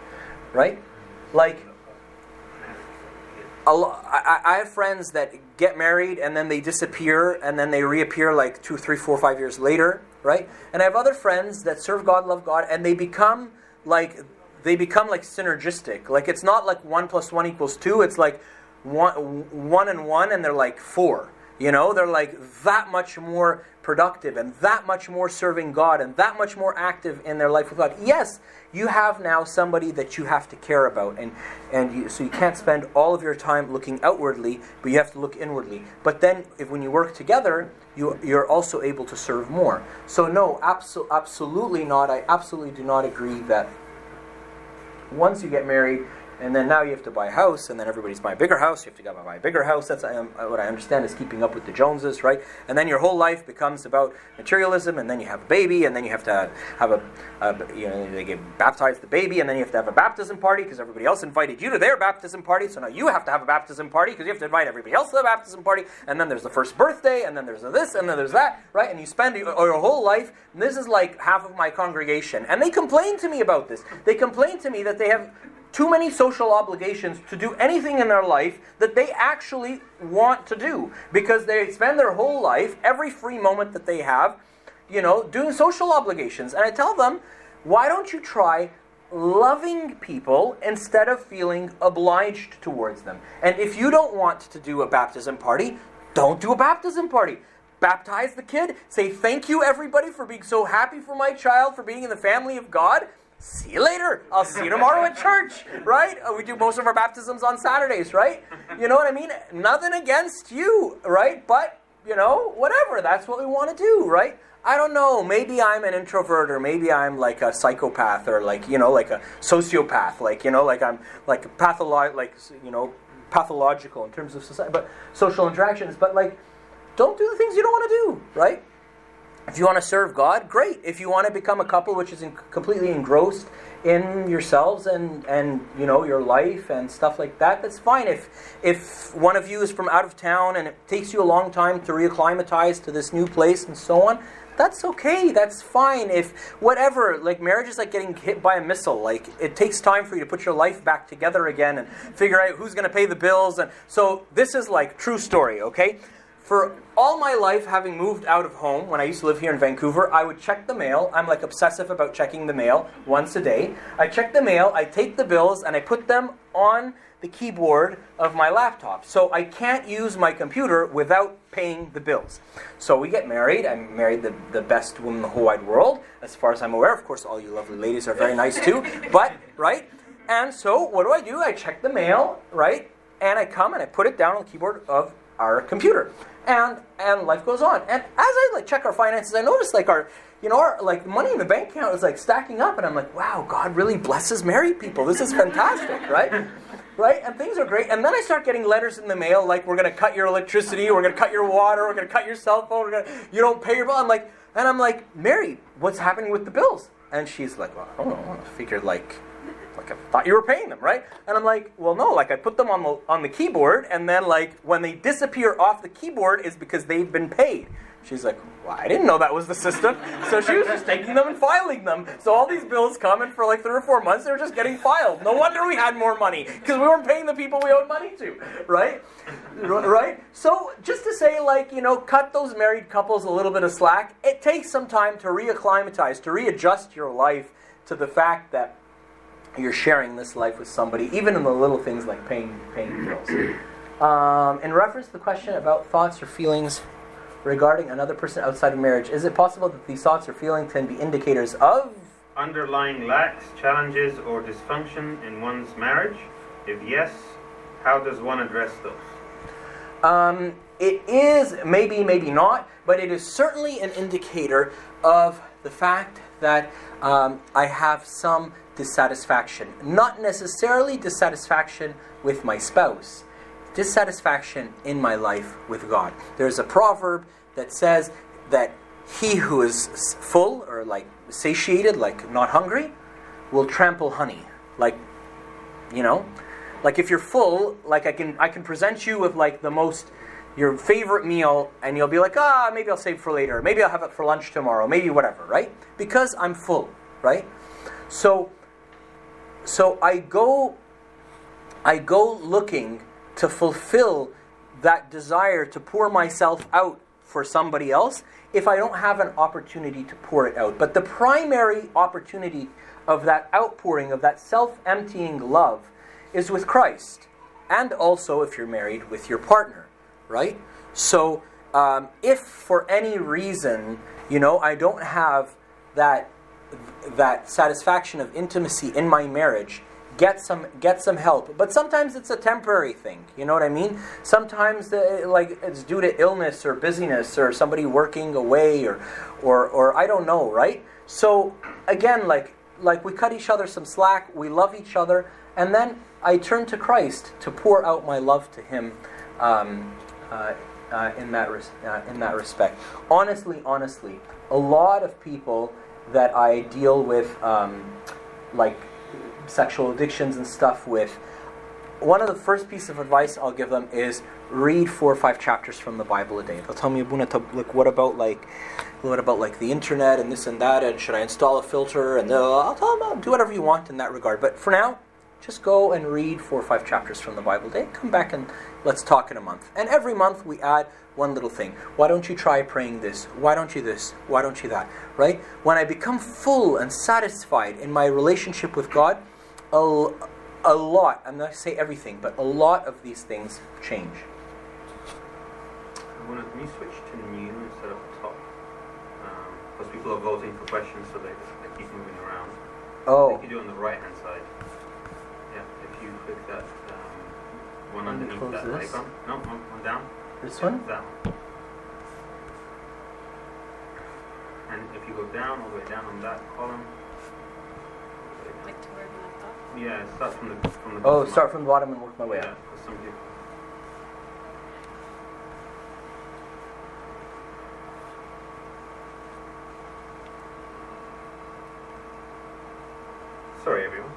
Right? Like, lo- I, I have friends that get married and then they disappear and then they reappear like two, three, four, five years later, right? And I have other friends that serve God, love God, and they become like they become like synergistic. Like it's not like one plus one equals two. It's like one, one and one, and they're like four. You know, they're like that much more productive and that much more serving God and that much more active in their life with God. Yes, you have now somebody that you have to care about, and and you, so you can't spend all of your time looking outwardly, but you have to look inwardly. But then, if when you work together, you you're also able to serve more. So no, abso- absolutely not. I absolutely do not agree that once you get married, and then now you have to buy a house, and then everybody's buying a bigger house. You have to go buy a bigger house. That's um, what I understand is keeping up with the Joneses, right? And then your whole life becomes about materialism, and then you have a baby, and then you have to have a, a you know, they get baptized the baby, and then you have to have a baptism party because everybody else invited you to their baptism party. So now you have to have a baptism party because you have to invite everybody else to the baptism party. And then there's the first birthday, and then there's this, and then there's that, right? And you spend your, your whole life. This is like half of my congregation, and they complain to me about this. They complain to me that they have too many social obligations to do anything in their life that they actually want to do because they spend their whole life, every free moment that they have, you know, doing social obligations. And I tell them, why don't you try loving people instead of feeling obliged towards them? And if you don't want to do a baptism party, don't do a baptism party. Baptize the kid. Say thank you, everybody, for being so happy for my child, for being in the family of God see you later. I'll see you tomorrow at church, right? Uh, we do most of our baptisms on Saturdays, right? You know what I mean? Nothing against you, right? But, you know, whatever. That's what we want to do, right? I don't know. Maybe I'm an introvert, or maybe I'm like a psychopath, or like you know, like a sociopath. Like you know, like I'm like patholo- like you know, pathological in terms of society, but social interactions. But like, don't do the things you don't want to do, right? If you want to serve God, great. If you want to become a couple which is in, completely engrossed in yourselves and and you know your life and stuff like that, that's fine. If if one of you is from out of town and it takes you a long time to reacclimatize to this new place and so on, that's okay. That's fine. If whatever, like marriage is like getting hit by a missile. Like it takes time for you to put your life back together again and figure out who's going to pay the bills. And so this is like true story. Okay. For all my life, having moved out of home, when I used to live here in Vancouver, I would check the mail. I'm like obsessive about checking the mail once a day. I check the mail, I take the bills, and I put them on the keyboard of my laptop. So I can't use my computer without paying the bills. So we get married. I married the, the best woman in the whole wide world, as far as I'm aware. Of course, all you lovely ladies are very nice too. But, right? And so what do I do? I check the mail, right? And I come and I put it down on the keyboard of our computer and and life goes on. And as I like check our finances, I notice like our you know our like money in the bank account is like stacking up, and I'm like, wow, God really blesses married people. This is fantastic, right? Right? And things are great. And then I start getting letters in the mail like we're gonna cut your electricity, we're gonna cut your water, we're gonna cut your cell phone, we're gonna you don't pay your bill. I'm like, and I'm like, Mary, what's happening with the bills? And she's like, well, I don't know. I figured like like I thought you were paying them, right? And I'm like, well, no, like I put them on the on the keyboard, and then like when they disappear off the keyboard is because they've been paid. She's like, well, I didn't know that was the system. So she was just taking them and filing them. So all these bills come, and for like three or four months, they were just getting filed. No wonder we had more money because we weren't paying the people we owed money to, right? Right? So just to say, like, you know, cut those married couples a little bit of slack. It takes some time to reacclimatize, to readjust your life to the fact that you're sharing this life with somebody, even in the little things like paying paying bills. Um, in reference to the question about thoughts or feelings regarding another person outside of marriage, is it possible that these thoughts or feelings can be indicators of underlying lacks, challenges, or dysfunction in one's marriage? If yes, how does one address those? Um, it is maybe, maybe not, but it is certainly an indicator of the fact that um, I have some dissatisfaction. Not necessarily dissatisfaction with my spouse, dissatisfaction in my life with God. There's a proverb that says that he who is full or like satiated, like not hungry, will trample honey. Like, you know, like if you're full, like I can I can present you with like the most your favorite meal, and you'll be like, ah, maybe I'll save for later. Maybe I'll have it for lunch tomorrow. Maybe whatever, right? Because I'm full, right? So, so I go, I go looking to fulfill that desire to pour myself out for somebody else if I don't have an opportunity to pour it out. But the primary opportunity of that outpouring, of that self emptying love, is with Christ. And also, if you're married, with your partner, right? So, um, if for any reason, you know, I don't have that that satisfaction of intimacy in my marriage, get some get some help. But sometimes it's a temporary thing. You know what I mean? Sometimes the, like it's due to illness or busyness or somebody working away or or or I don't know, right? So again, like like we cut each other some slack, we love each other, and then I turn to Christ to pour out my love to Him. Um, uh, uh, in that res- uh, in that respect, honestly, honestly, a lot of people that I deal with, um, like sexual addictions and stuff with, one of the first piece of advice I'll give them is read four or five chapters from the Bible a day. They'll tell me, Abouna, like, what about like, what about like the internet and this and that, and should I install a filter? And I'll tell them, "Oh, do whatever you want in that regard. But for now, just go and read four or five chapters from the Bible a day. Come back and let's talk in a month. And every month we add one little thing. Why don't you try praying this? Why don't you this? Why don't you that? Right? When I become full and satisfied in my relationship with God, a, a lot, I'm not going to say everything, but a lot of these things change. I wanna- Can you switch to new instead of top? Because people are voting for questions, so they, they keep moving around. Oh, if You do it on the right hand side. Yeah, if you click that um, one underneath that this. icon. No, one, one down. This one? And if you go down, all the way down on that column. Like to where we left off. Yeah, start from the from the Oh, bottom start from the bottom and work my way Yeah, up. 'cause some people. Sorry, everyone.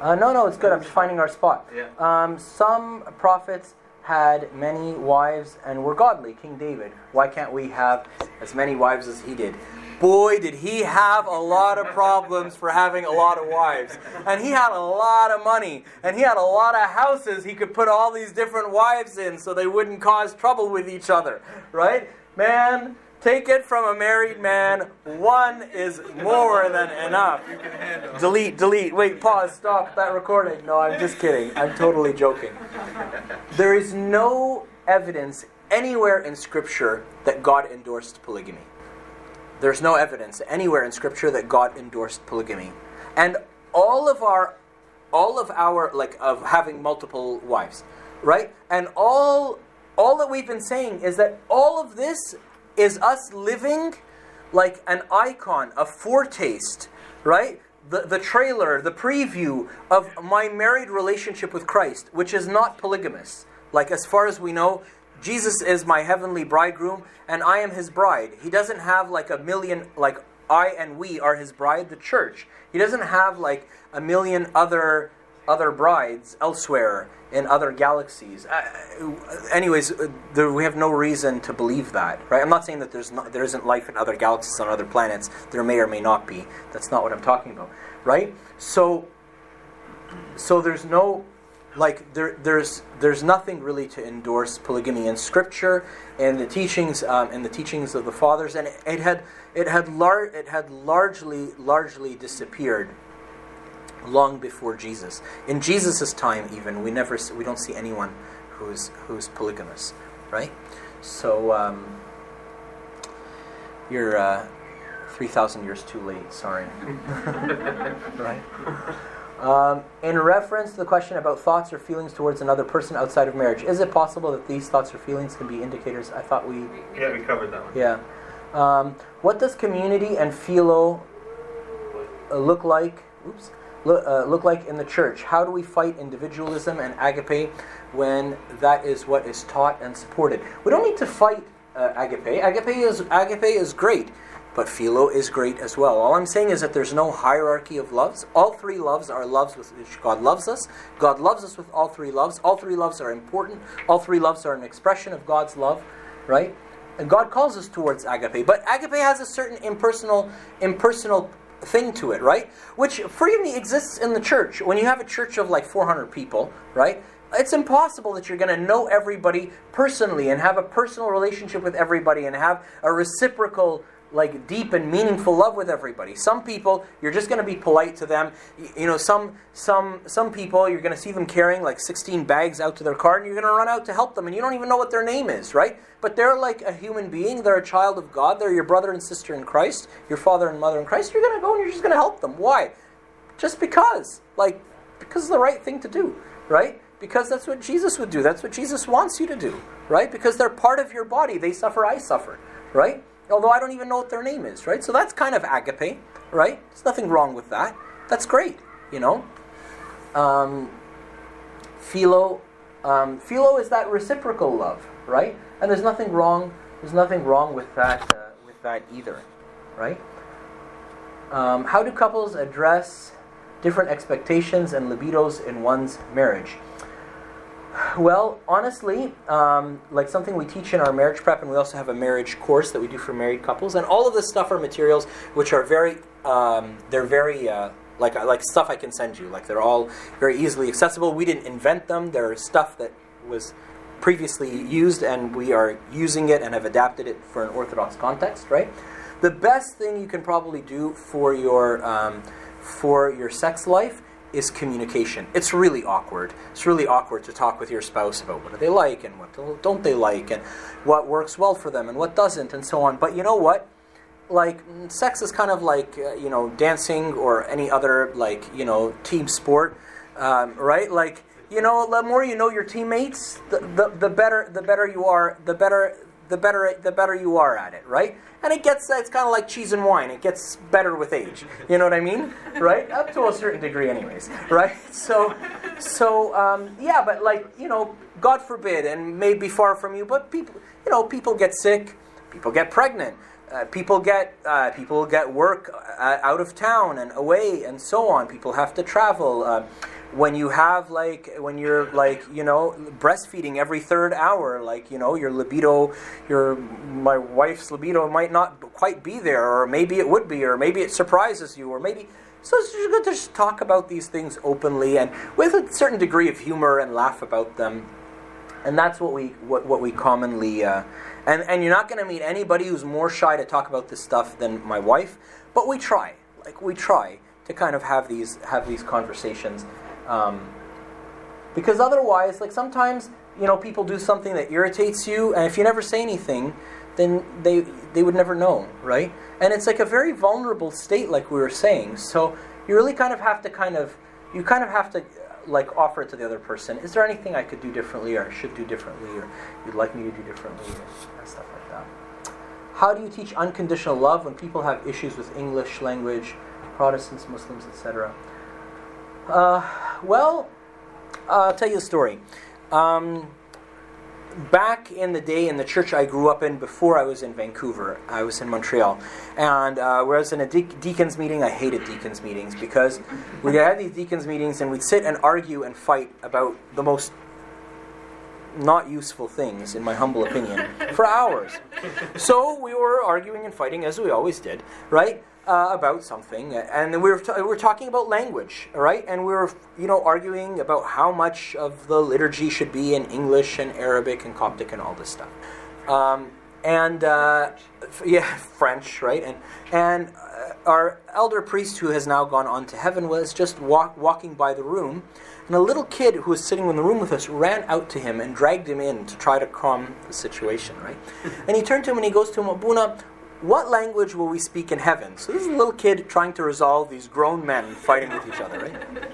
Uh, no, no, it's good. I'm just finding our spot. Yeah. Um, some prophets had many wives and were godly. King David. Why can't we have as many wives as he did? Boy, did he have a lot of problems for having a lot of wives. And he had a lot of money. And he had a lot of houses he could put all these different wives in so they wouldn't cause trouble with each other. Right? Man, take it from a married man. One is more than enough. Delete, delete. Wait, pause, stop that recording. No, I'm just kidding. I'm totally joking. There is no evidence anywhere in Scripture that God endorsed polygamy. There's no evidence anywhere in Scripture that God endorsed polygamy. And all of our all of our like of having multiple wives, right? And all all that we've been saying is that all of this is us living like an icon, a foretaste, right? The, the trailer, the preview of my married relationship with Christ, which is not polygamous. Like, as far as we know, Jesus is my heavenly bridegroom and I am his bride. He doesn't have like a million, like, I and we are his bride, the church. He doesn't have like a million other other brides elsewhere in other galaxies. Uh, anyways, there, we have no reason to believe that, right? I'm not saying that there's not, there isn't life in other galaxies on other planets. There may or may not be. That's not what I'm talking about, right? So, so there's no like there, there's there's nothing really to endorse polygamy in scripture and the teachings um, and the teachings of the fathers and it, it had it had lar- it had largely largely disappeared long before Jesus. In Jesus' time, even we never we don't see anyone who's who's polygamous, right? So um, you're uh, three thousand years too late. Sorry, right? Um, in reference to the question about thoughts or feelings towards another person outside of marriage, is it possible that these thoughts or feelings can be indicators? I thought we Yeah, we covered that one. yeah. Um, what does community and philo uh, look like? Oops. Look, uh, look like in the church. How do we fight individualism and agape when that is what is taught and supported? We don't need to fight uh, agape. Agape is agape is great, but philo is great as well. All I'm saying is that there's no hierarchy of loves. All three loves are loves with which God loves us. God loves us with all three loves. All three loves are important. All three loves are an expression of God's love, right? And God calls us towards agape, but agape has a certain impersonal, impersonal thing to it, right? Which freely exists in the church. When you have a church of like 400 people, right? It's impossible that you're going to know everybody personally and have a personal relationship with everybody and have a reciprocal like deep and meaningful love with everybody. Some people you're just going to be polite to them. You, you know, some some some people you're going to see them carrying like 16 bags out to their car and you're going to run out to help them and you don't even know what their name is, right? But they're like a human being. They're a child of God. They're your brother and sister in Christ, your father and mother in Christ. You're going to go and you're just going to help them. Why? Just because. Like because it's the right thing to do, right? Because that's what Jesus would do. That's what Jesus wants you to do, right? Because they're part of your body. They suffer, I suffer, right? Although I don't even know what their name is, right? So that's kind of agape, right? There's nothing wrong with that. That's great, you know. Um, philo, um, philo is that reciprocal love, right? And there's nothing wrong. There's nothing wrong with that. Uh, with that either, right? Um, how do couples address different expectations and libidos in one's marriage? Well, honestly, um, like something we teach in our marriage prep, and we also have a marriage course that we do for married couples, and all of this stuff are materials which are very, um, they're very. Uh, like, like stuff I can send you. Like they're all very easily accessible. We didn't invent them. They're stuff that was previously used, and we are using it and have adapted it for an Orthodox context. Right. The best thing you can probably do for your um, for your sex life is communication. It's really awkward. It's really awkward to talk with your spouse about what do they like and what don't they like and what works well for them and what doesn't and so on. But you know what? Like sex is kind of like uh, you know dancing or any other like you know team sport, um, right? Like you know, the more you know your teammates, the, the, the better the better you are. The better the better the better you are at it, right? And it gets it's kind of like cheese and wine. It gets better with age. You know what I mean, right? Up to a certain degree, anyways, right? So, so um, yeah, but like you know, God forbid, and may be far from you, but people, you know, people get sick, people get pregnant. Uh, people get uh, people get work uh, out of town and away and so on. People have to travel. When you have like when you're like you know breastfeeding every third hour like you know your libido your my wife's libido might not quite be there or maybe it would be or maybe it surprises you or maybe so it's good to just talk about these things openly and with a certain degree of humor and laugh about them. And that's what we what, what we commonly uh, and and you're not going to meet anybody who's more shy to talk about this stuff than my wife but we try like we try to kind of have these have these conversations um, because otherwise, like sometimes, you know, people do something that irritates you, and if you never say anything, then they they would never know, right? And it's like a very vulnerable state, like we were saying. So you really kind of have to kind of you kind of have to like offer it to the other person. Is there anything I could do differently, or should do differently, or you'd like me to do differently, and stuff like that. How do you teach unconditional love when people have issues with English language, Protestants, Muslims, etc.? Uh, well, I'll tell you a story. Um, back in the day in the church I grew up in before I was in Vancouver, I was in Montreal, and uh, was in a de- deacons meeting. I hated deacons meetings because we'd have these deacons meetings and we'd sit and argue and fight about the most not useful things, in my humble opinion, for hours. So we were arguing and fighting as we always did, right? Uh, about something, and we were, t- we were talking about language, right? And we were, you know, arguing about how much of the liturgy should be in English and Arabic and Coptic and all this stuff. Um, and uh, yeah, French, right? And and uh, our elder priest, who has now gone on to heaven, was just walk, walking by the room, and a little kid who was sitting in the room with us ran out to him and dragged him in to try to calm the situation, right? and he turned to him and he goes to him, Abouna, what language will we speak in heaven? So this is a little kid trying to resolve these grown men fighting with each other, right?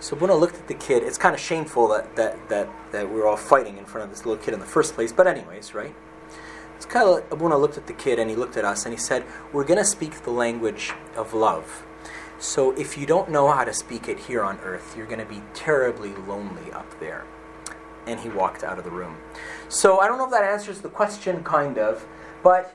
So Buna looked at the kid. It's kind of shameful that, that, that, that we are all fighting in front of this little kid in the first place. But anyways, right? It's kind of Abouna looked at the kid and he looked at us and he said, "We're going to speak the language of love. So if you don't know how to speak it here on earth, you're going to be terribly lonely up there." And he walked out of the room. So I don't know if that answers the question, kind of, but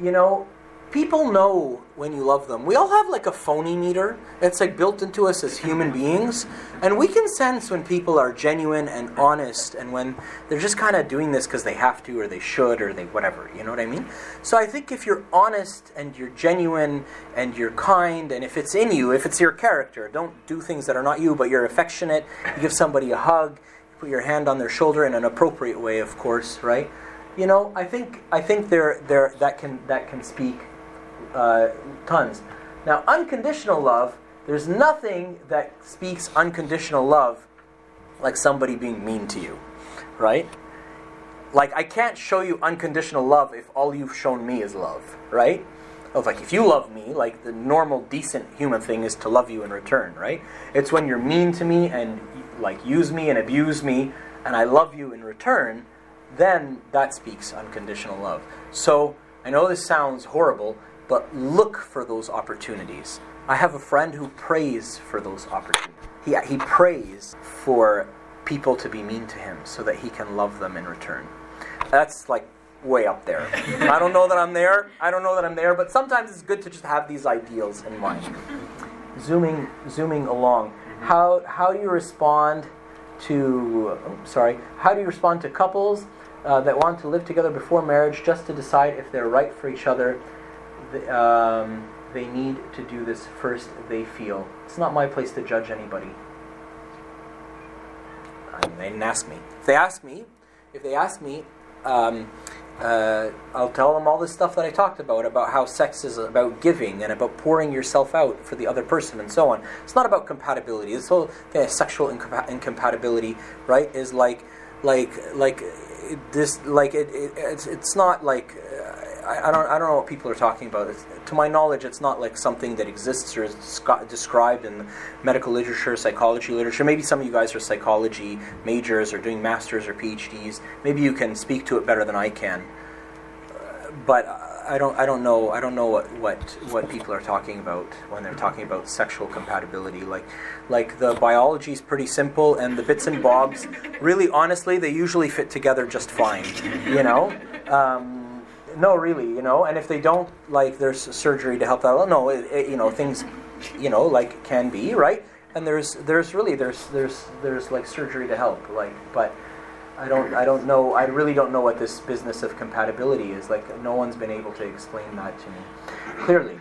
you know, people know when you love them. We all have like a phony meter. that's like built into us as human beings. And we can sense when people are genuine and honest and when they're just kind of doing this because they have to or they should or they whatever. You know what I mean? So I think if you're honest and you're genuine and you're kind and if it's in you, if it's your character, don't do things that are not you, but you're affectionate, you give somebody a hug, you put your hand on their shoulder in an appropriate way, of course, right? You know, I think I think there there that can that can speak uh, tons. Now, unconditional love, there's nothing that speaks unconditional love like somebody being mean to you, right? Like, I can't show you unconditional love if all you've shown me is love, right? Of like, if you love me, like the normal, decent human thing is to love you in return, right? It's when you're mean to me and like use me and abuse me, and I love you in return, then that speaks unconditional love. So, I know this sounds horrible, but look for those opportunities. I have a friend who prays for those opportunities. He, he prays for people to be mean to him so that he can love them in return. That's like way up there. I don't know that I'm there. I don't know that I'm there, but sometimes it's good to just have these ideals in mind. Zooming, zooming along. Mm-hmm. How, how do you respond to, oh, sorry, how do you respond to couples uh, that want to live together before marriage just to decide if they're right for each other um, they need to do this first, they feel. It's not my place to judge anybody. I mean, they didn't ask me. If they ask me, if they ask me, um, uh, I'll tell them all this stuff that I talked about about how sex is about giving and about pouring yourself out for the other person and so on. It's not about compatibility. This whole thing of sexual incompa- incompatibility, right, is like, like, like this, like it, it it's, it's not like I, I, don't I don't know what people are talking about. It's, to my knowledge, it's not like something that exists or is described in medical literature, psychology literature. Maybe some of you guys are psychology majors or doing masters or PhDs. Maybe you can speak to it better than I can. Uh, but I don't I don't know I don't know what, what what people are talking about when they're talking about sexual compatibility. Like like the biology is pretty simple and the bits and bobs really honestly they usually fit together just fine. You know. Um, no, really, you know. And if they don't, like, there's surgery to help that. Well, no, it, it, you know, things, you know, like can be right. And there's there's really there's there's there's like surgery to help, like, but. I don't, I don't know. I really don't know what this business of compatibility is. Like, no one's been able to explain that to me clearly.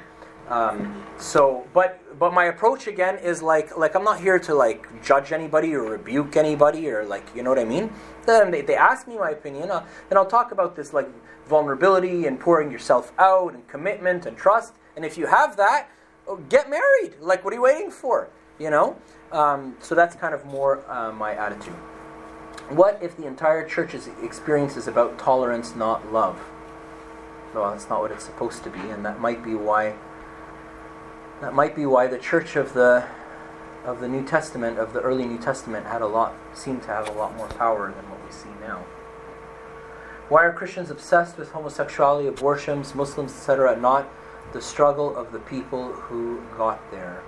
Um, so, but but my approach again is like like I'm not here to like judge anybody or rebuke anybody or like you know what I mean. Then they, they ask me my opinion, uh, I'll talk about this like vulnerability and pouring yourself out and commitment and trust. And if you have that, oh, get married. Like, what are you waiting for? You know? Um, so that's kind of more uh, my attitude. What if the entire church's experience is about tolerance, not love? Well, that's not what it's supposed to be, and that might be why. That might be why the church of the of the New Testament, of the early New Testament, had a lot, seemed to have a lot more power than what we see now. Why are Christians obsessed with homosexuality, abortions, Muslims, etc., not the struggle of the people who got there?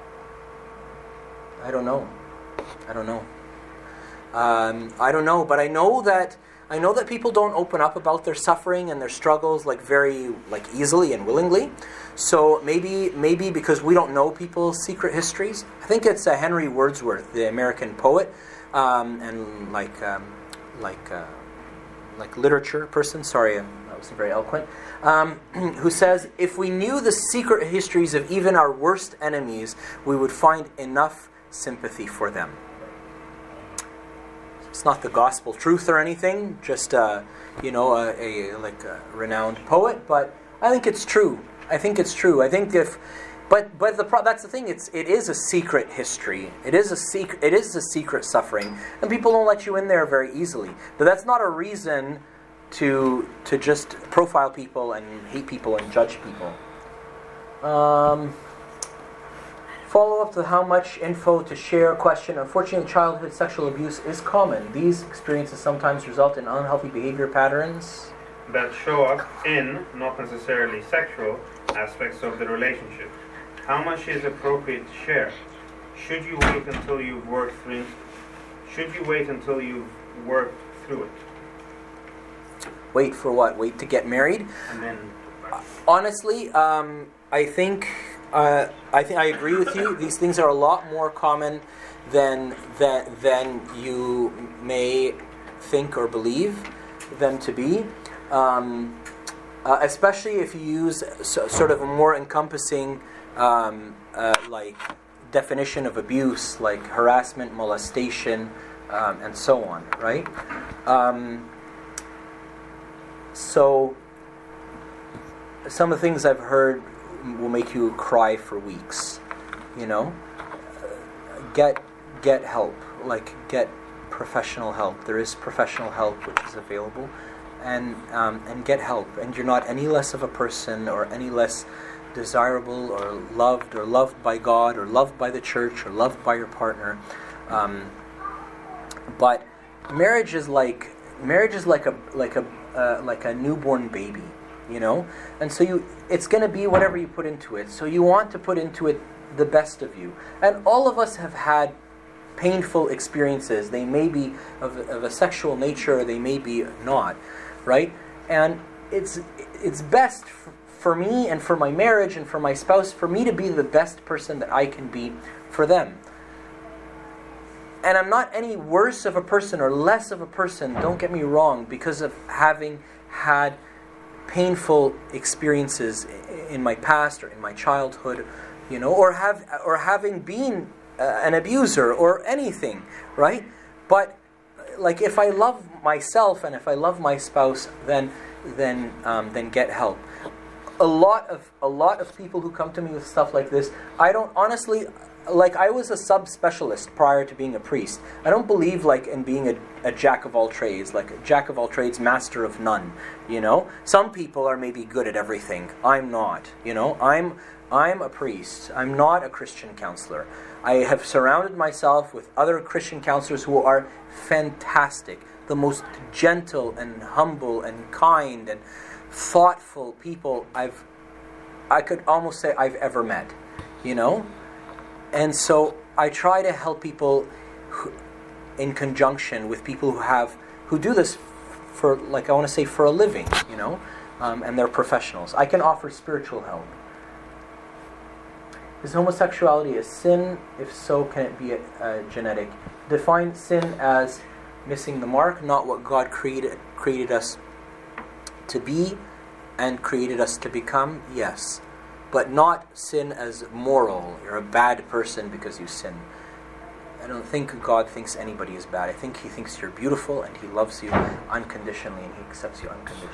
I don't know. I don't know. Um, I don't know, but I know that I know that people don't open up about their suffering and their struggles like very like easily and willingly. So maybe maybe because we don't know people's secret histories. I think it's uh, Henry Wordsworth, the American poet, um, and like um, like. Uh, like literature person, sorry, that wasn't very eloquent, um, who says, If we knew the secret histories of even our worst enemies, we would find enough sympathy for them. It's not the gospel truth or anything, just uh, you know, a, a, like a renowned poet, but I think it's true. I think it's true. I think if but but the pro- that's the thing. It's it is a secret history. It is a secret. It is a secret suffering, and people don't let you in there very easily. But that's not a reason to to just profile people and hate people and judge people. Um, follow up to how much info to share question. Unfortunately, childhood sexual abuse is common. These experiences sometimes result in unhealthy behavior patterns that show up in not necessarily sexual aspects of the relationship. How much is appropriate to share? Should you wait until you've worked through should you wait until you've worked through it, Wait for what? Wait to get married? and then Honestly, um, I think uh, I think I agree with you. These things are a lot more common than than than you may think or believe them to be. Um, uh, especially if you use so, sort of a more encompassing um, uh, like definition of abuse, like harassment, molestation, um, and so on. Right. Um, so some of the things I've heard will make you cry for weeks. You know, get get help. Like get professional help. There is professional help which is available, and um, and get help. And you're not any less of a person or any less desirable or loved or loved by God or loved by the church or loved by your partner. Um, but marriage is like marriage is like a like a uh, like a newborn baby you know? And so you it's going to be whatever you put into it. So you want to put into it the best of you. And all of us have had painful experiences. They may be of, of a sexual nature or they may be not right? And it's it's best for me and for my marriage and for my spouse for me to be the best person that i can be for them. And I'm not any worse of a person or less of a person, don't get me wrong, because of having had painful experiences in my past or in my childhood, you know, or have or having been uh, an abuser or anything, right? But like if I love myself and if I love my spouse, then then um, then get help. A lot of a lot of people who come to me with stuff like this, I don't honestly like I was a subspecialist prior to being a priest. I don't believe like in being a, a jack of all trades, like a jack of all trades, master of none. You know, some people are maybe good at everything. I'm not. You know, I'm I'm a priest. I'm not a Christian counselor. I have surrounded myself with other Christian counselors who are fantastic, the most gentle and humble and kind and thoughtful people I've I could almost say I've ever met. You know, and so I try to help people who, in conjunction with people who have who do this for like I want to say for a living, you know, um, and they're professionals. I can offer spiritual help. Is homosexuality a sin? If so, can it be a, a genetic? Define sin as missing the mark, not what God created created us to be and created us to become. Yes but not sin as moral. You're a bad person because you sin. I don't think God thinks anybody is bad. I think He thinks you're beautiful and He loves you unconditionally and He accepts you unconditionally.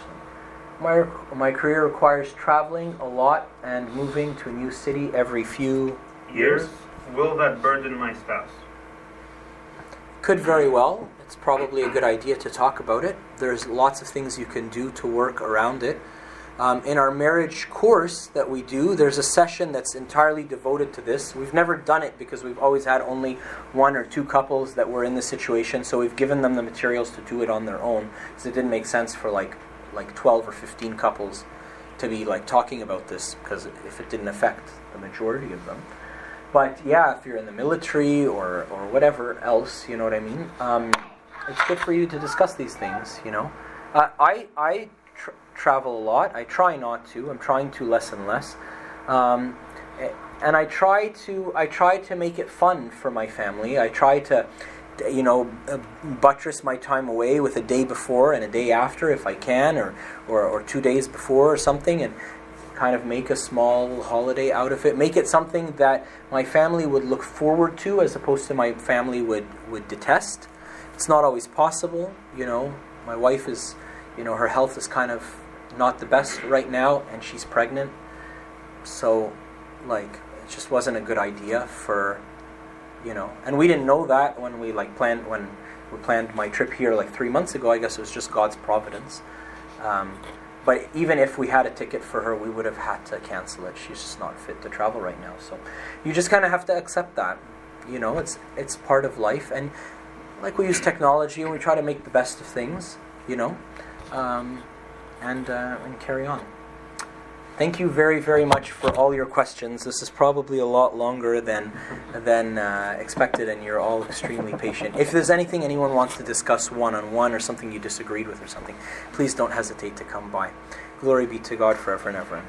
My, my career requires traveling a lot and moving to a new city every few years, will that burden my spouse? Could very well. It's probably a good idea to talk about it. There's lots of things you can do to work around it. Um, in our marriage course that we do, there's a session that's entirely devoted to this. We've never done it because we've always had only one or two couples that were in this situation, so we've given them the materials to do it on their own. Because it didn't make sense for like like 12 or 15 couples to be like talking about this because if it didn't affect the majority of them. But yeah, if you're in the military or or whatever else, you know what I mean. Um, it's good for you to discuss these things. You know, uh, I I travel a lot. I try not to. I'm trying to less and less. Um, and I try to I try to make it fun for my family. I try to you know buttress my time away with a day before and a day after if I can or or, or two days before or something and kind of make a small holiday out of it. Make it something that my family would look forward to as opposed to my family would would detest. It's not always possible, you know. My wife is you know, her health is kind of not the best right now, and she's pregnant. So, like, it just wasn't a good idea for, you know, and we didn't know that when we like planned when we planned my trip here like three months ago. I guess it was just God's providence. Um, but even if we had a ticket for her, we would have had to cancel it. She's just not fit to travel right now. So, you just kind of have to accept that. You know, it's it's part of life, and like we use technology and we try to make the best of things. You know um, and uh, and carry on. Thank you very, very much for all your questions. This is probably a lot longer than than uh, expected, and you're all extremely patient. If there's anything anyone wants to discuss one on one or something you disagreed with or something, please don't hesitate to come by. Glory be to God forever and ever.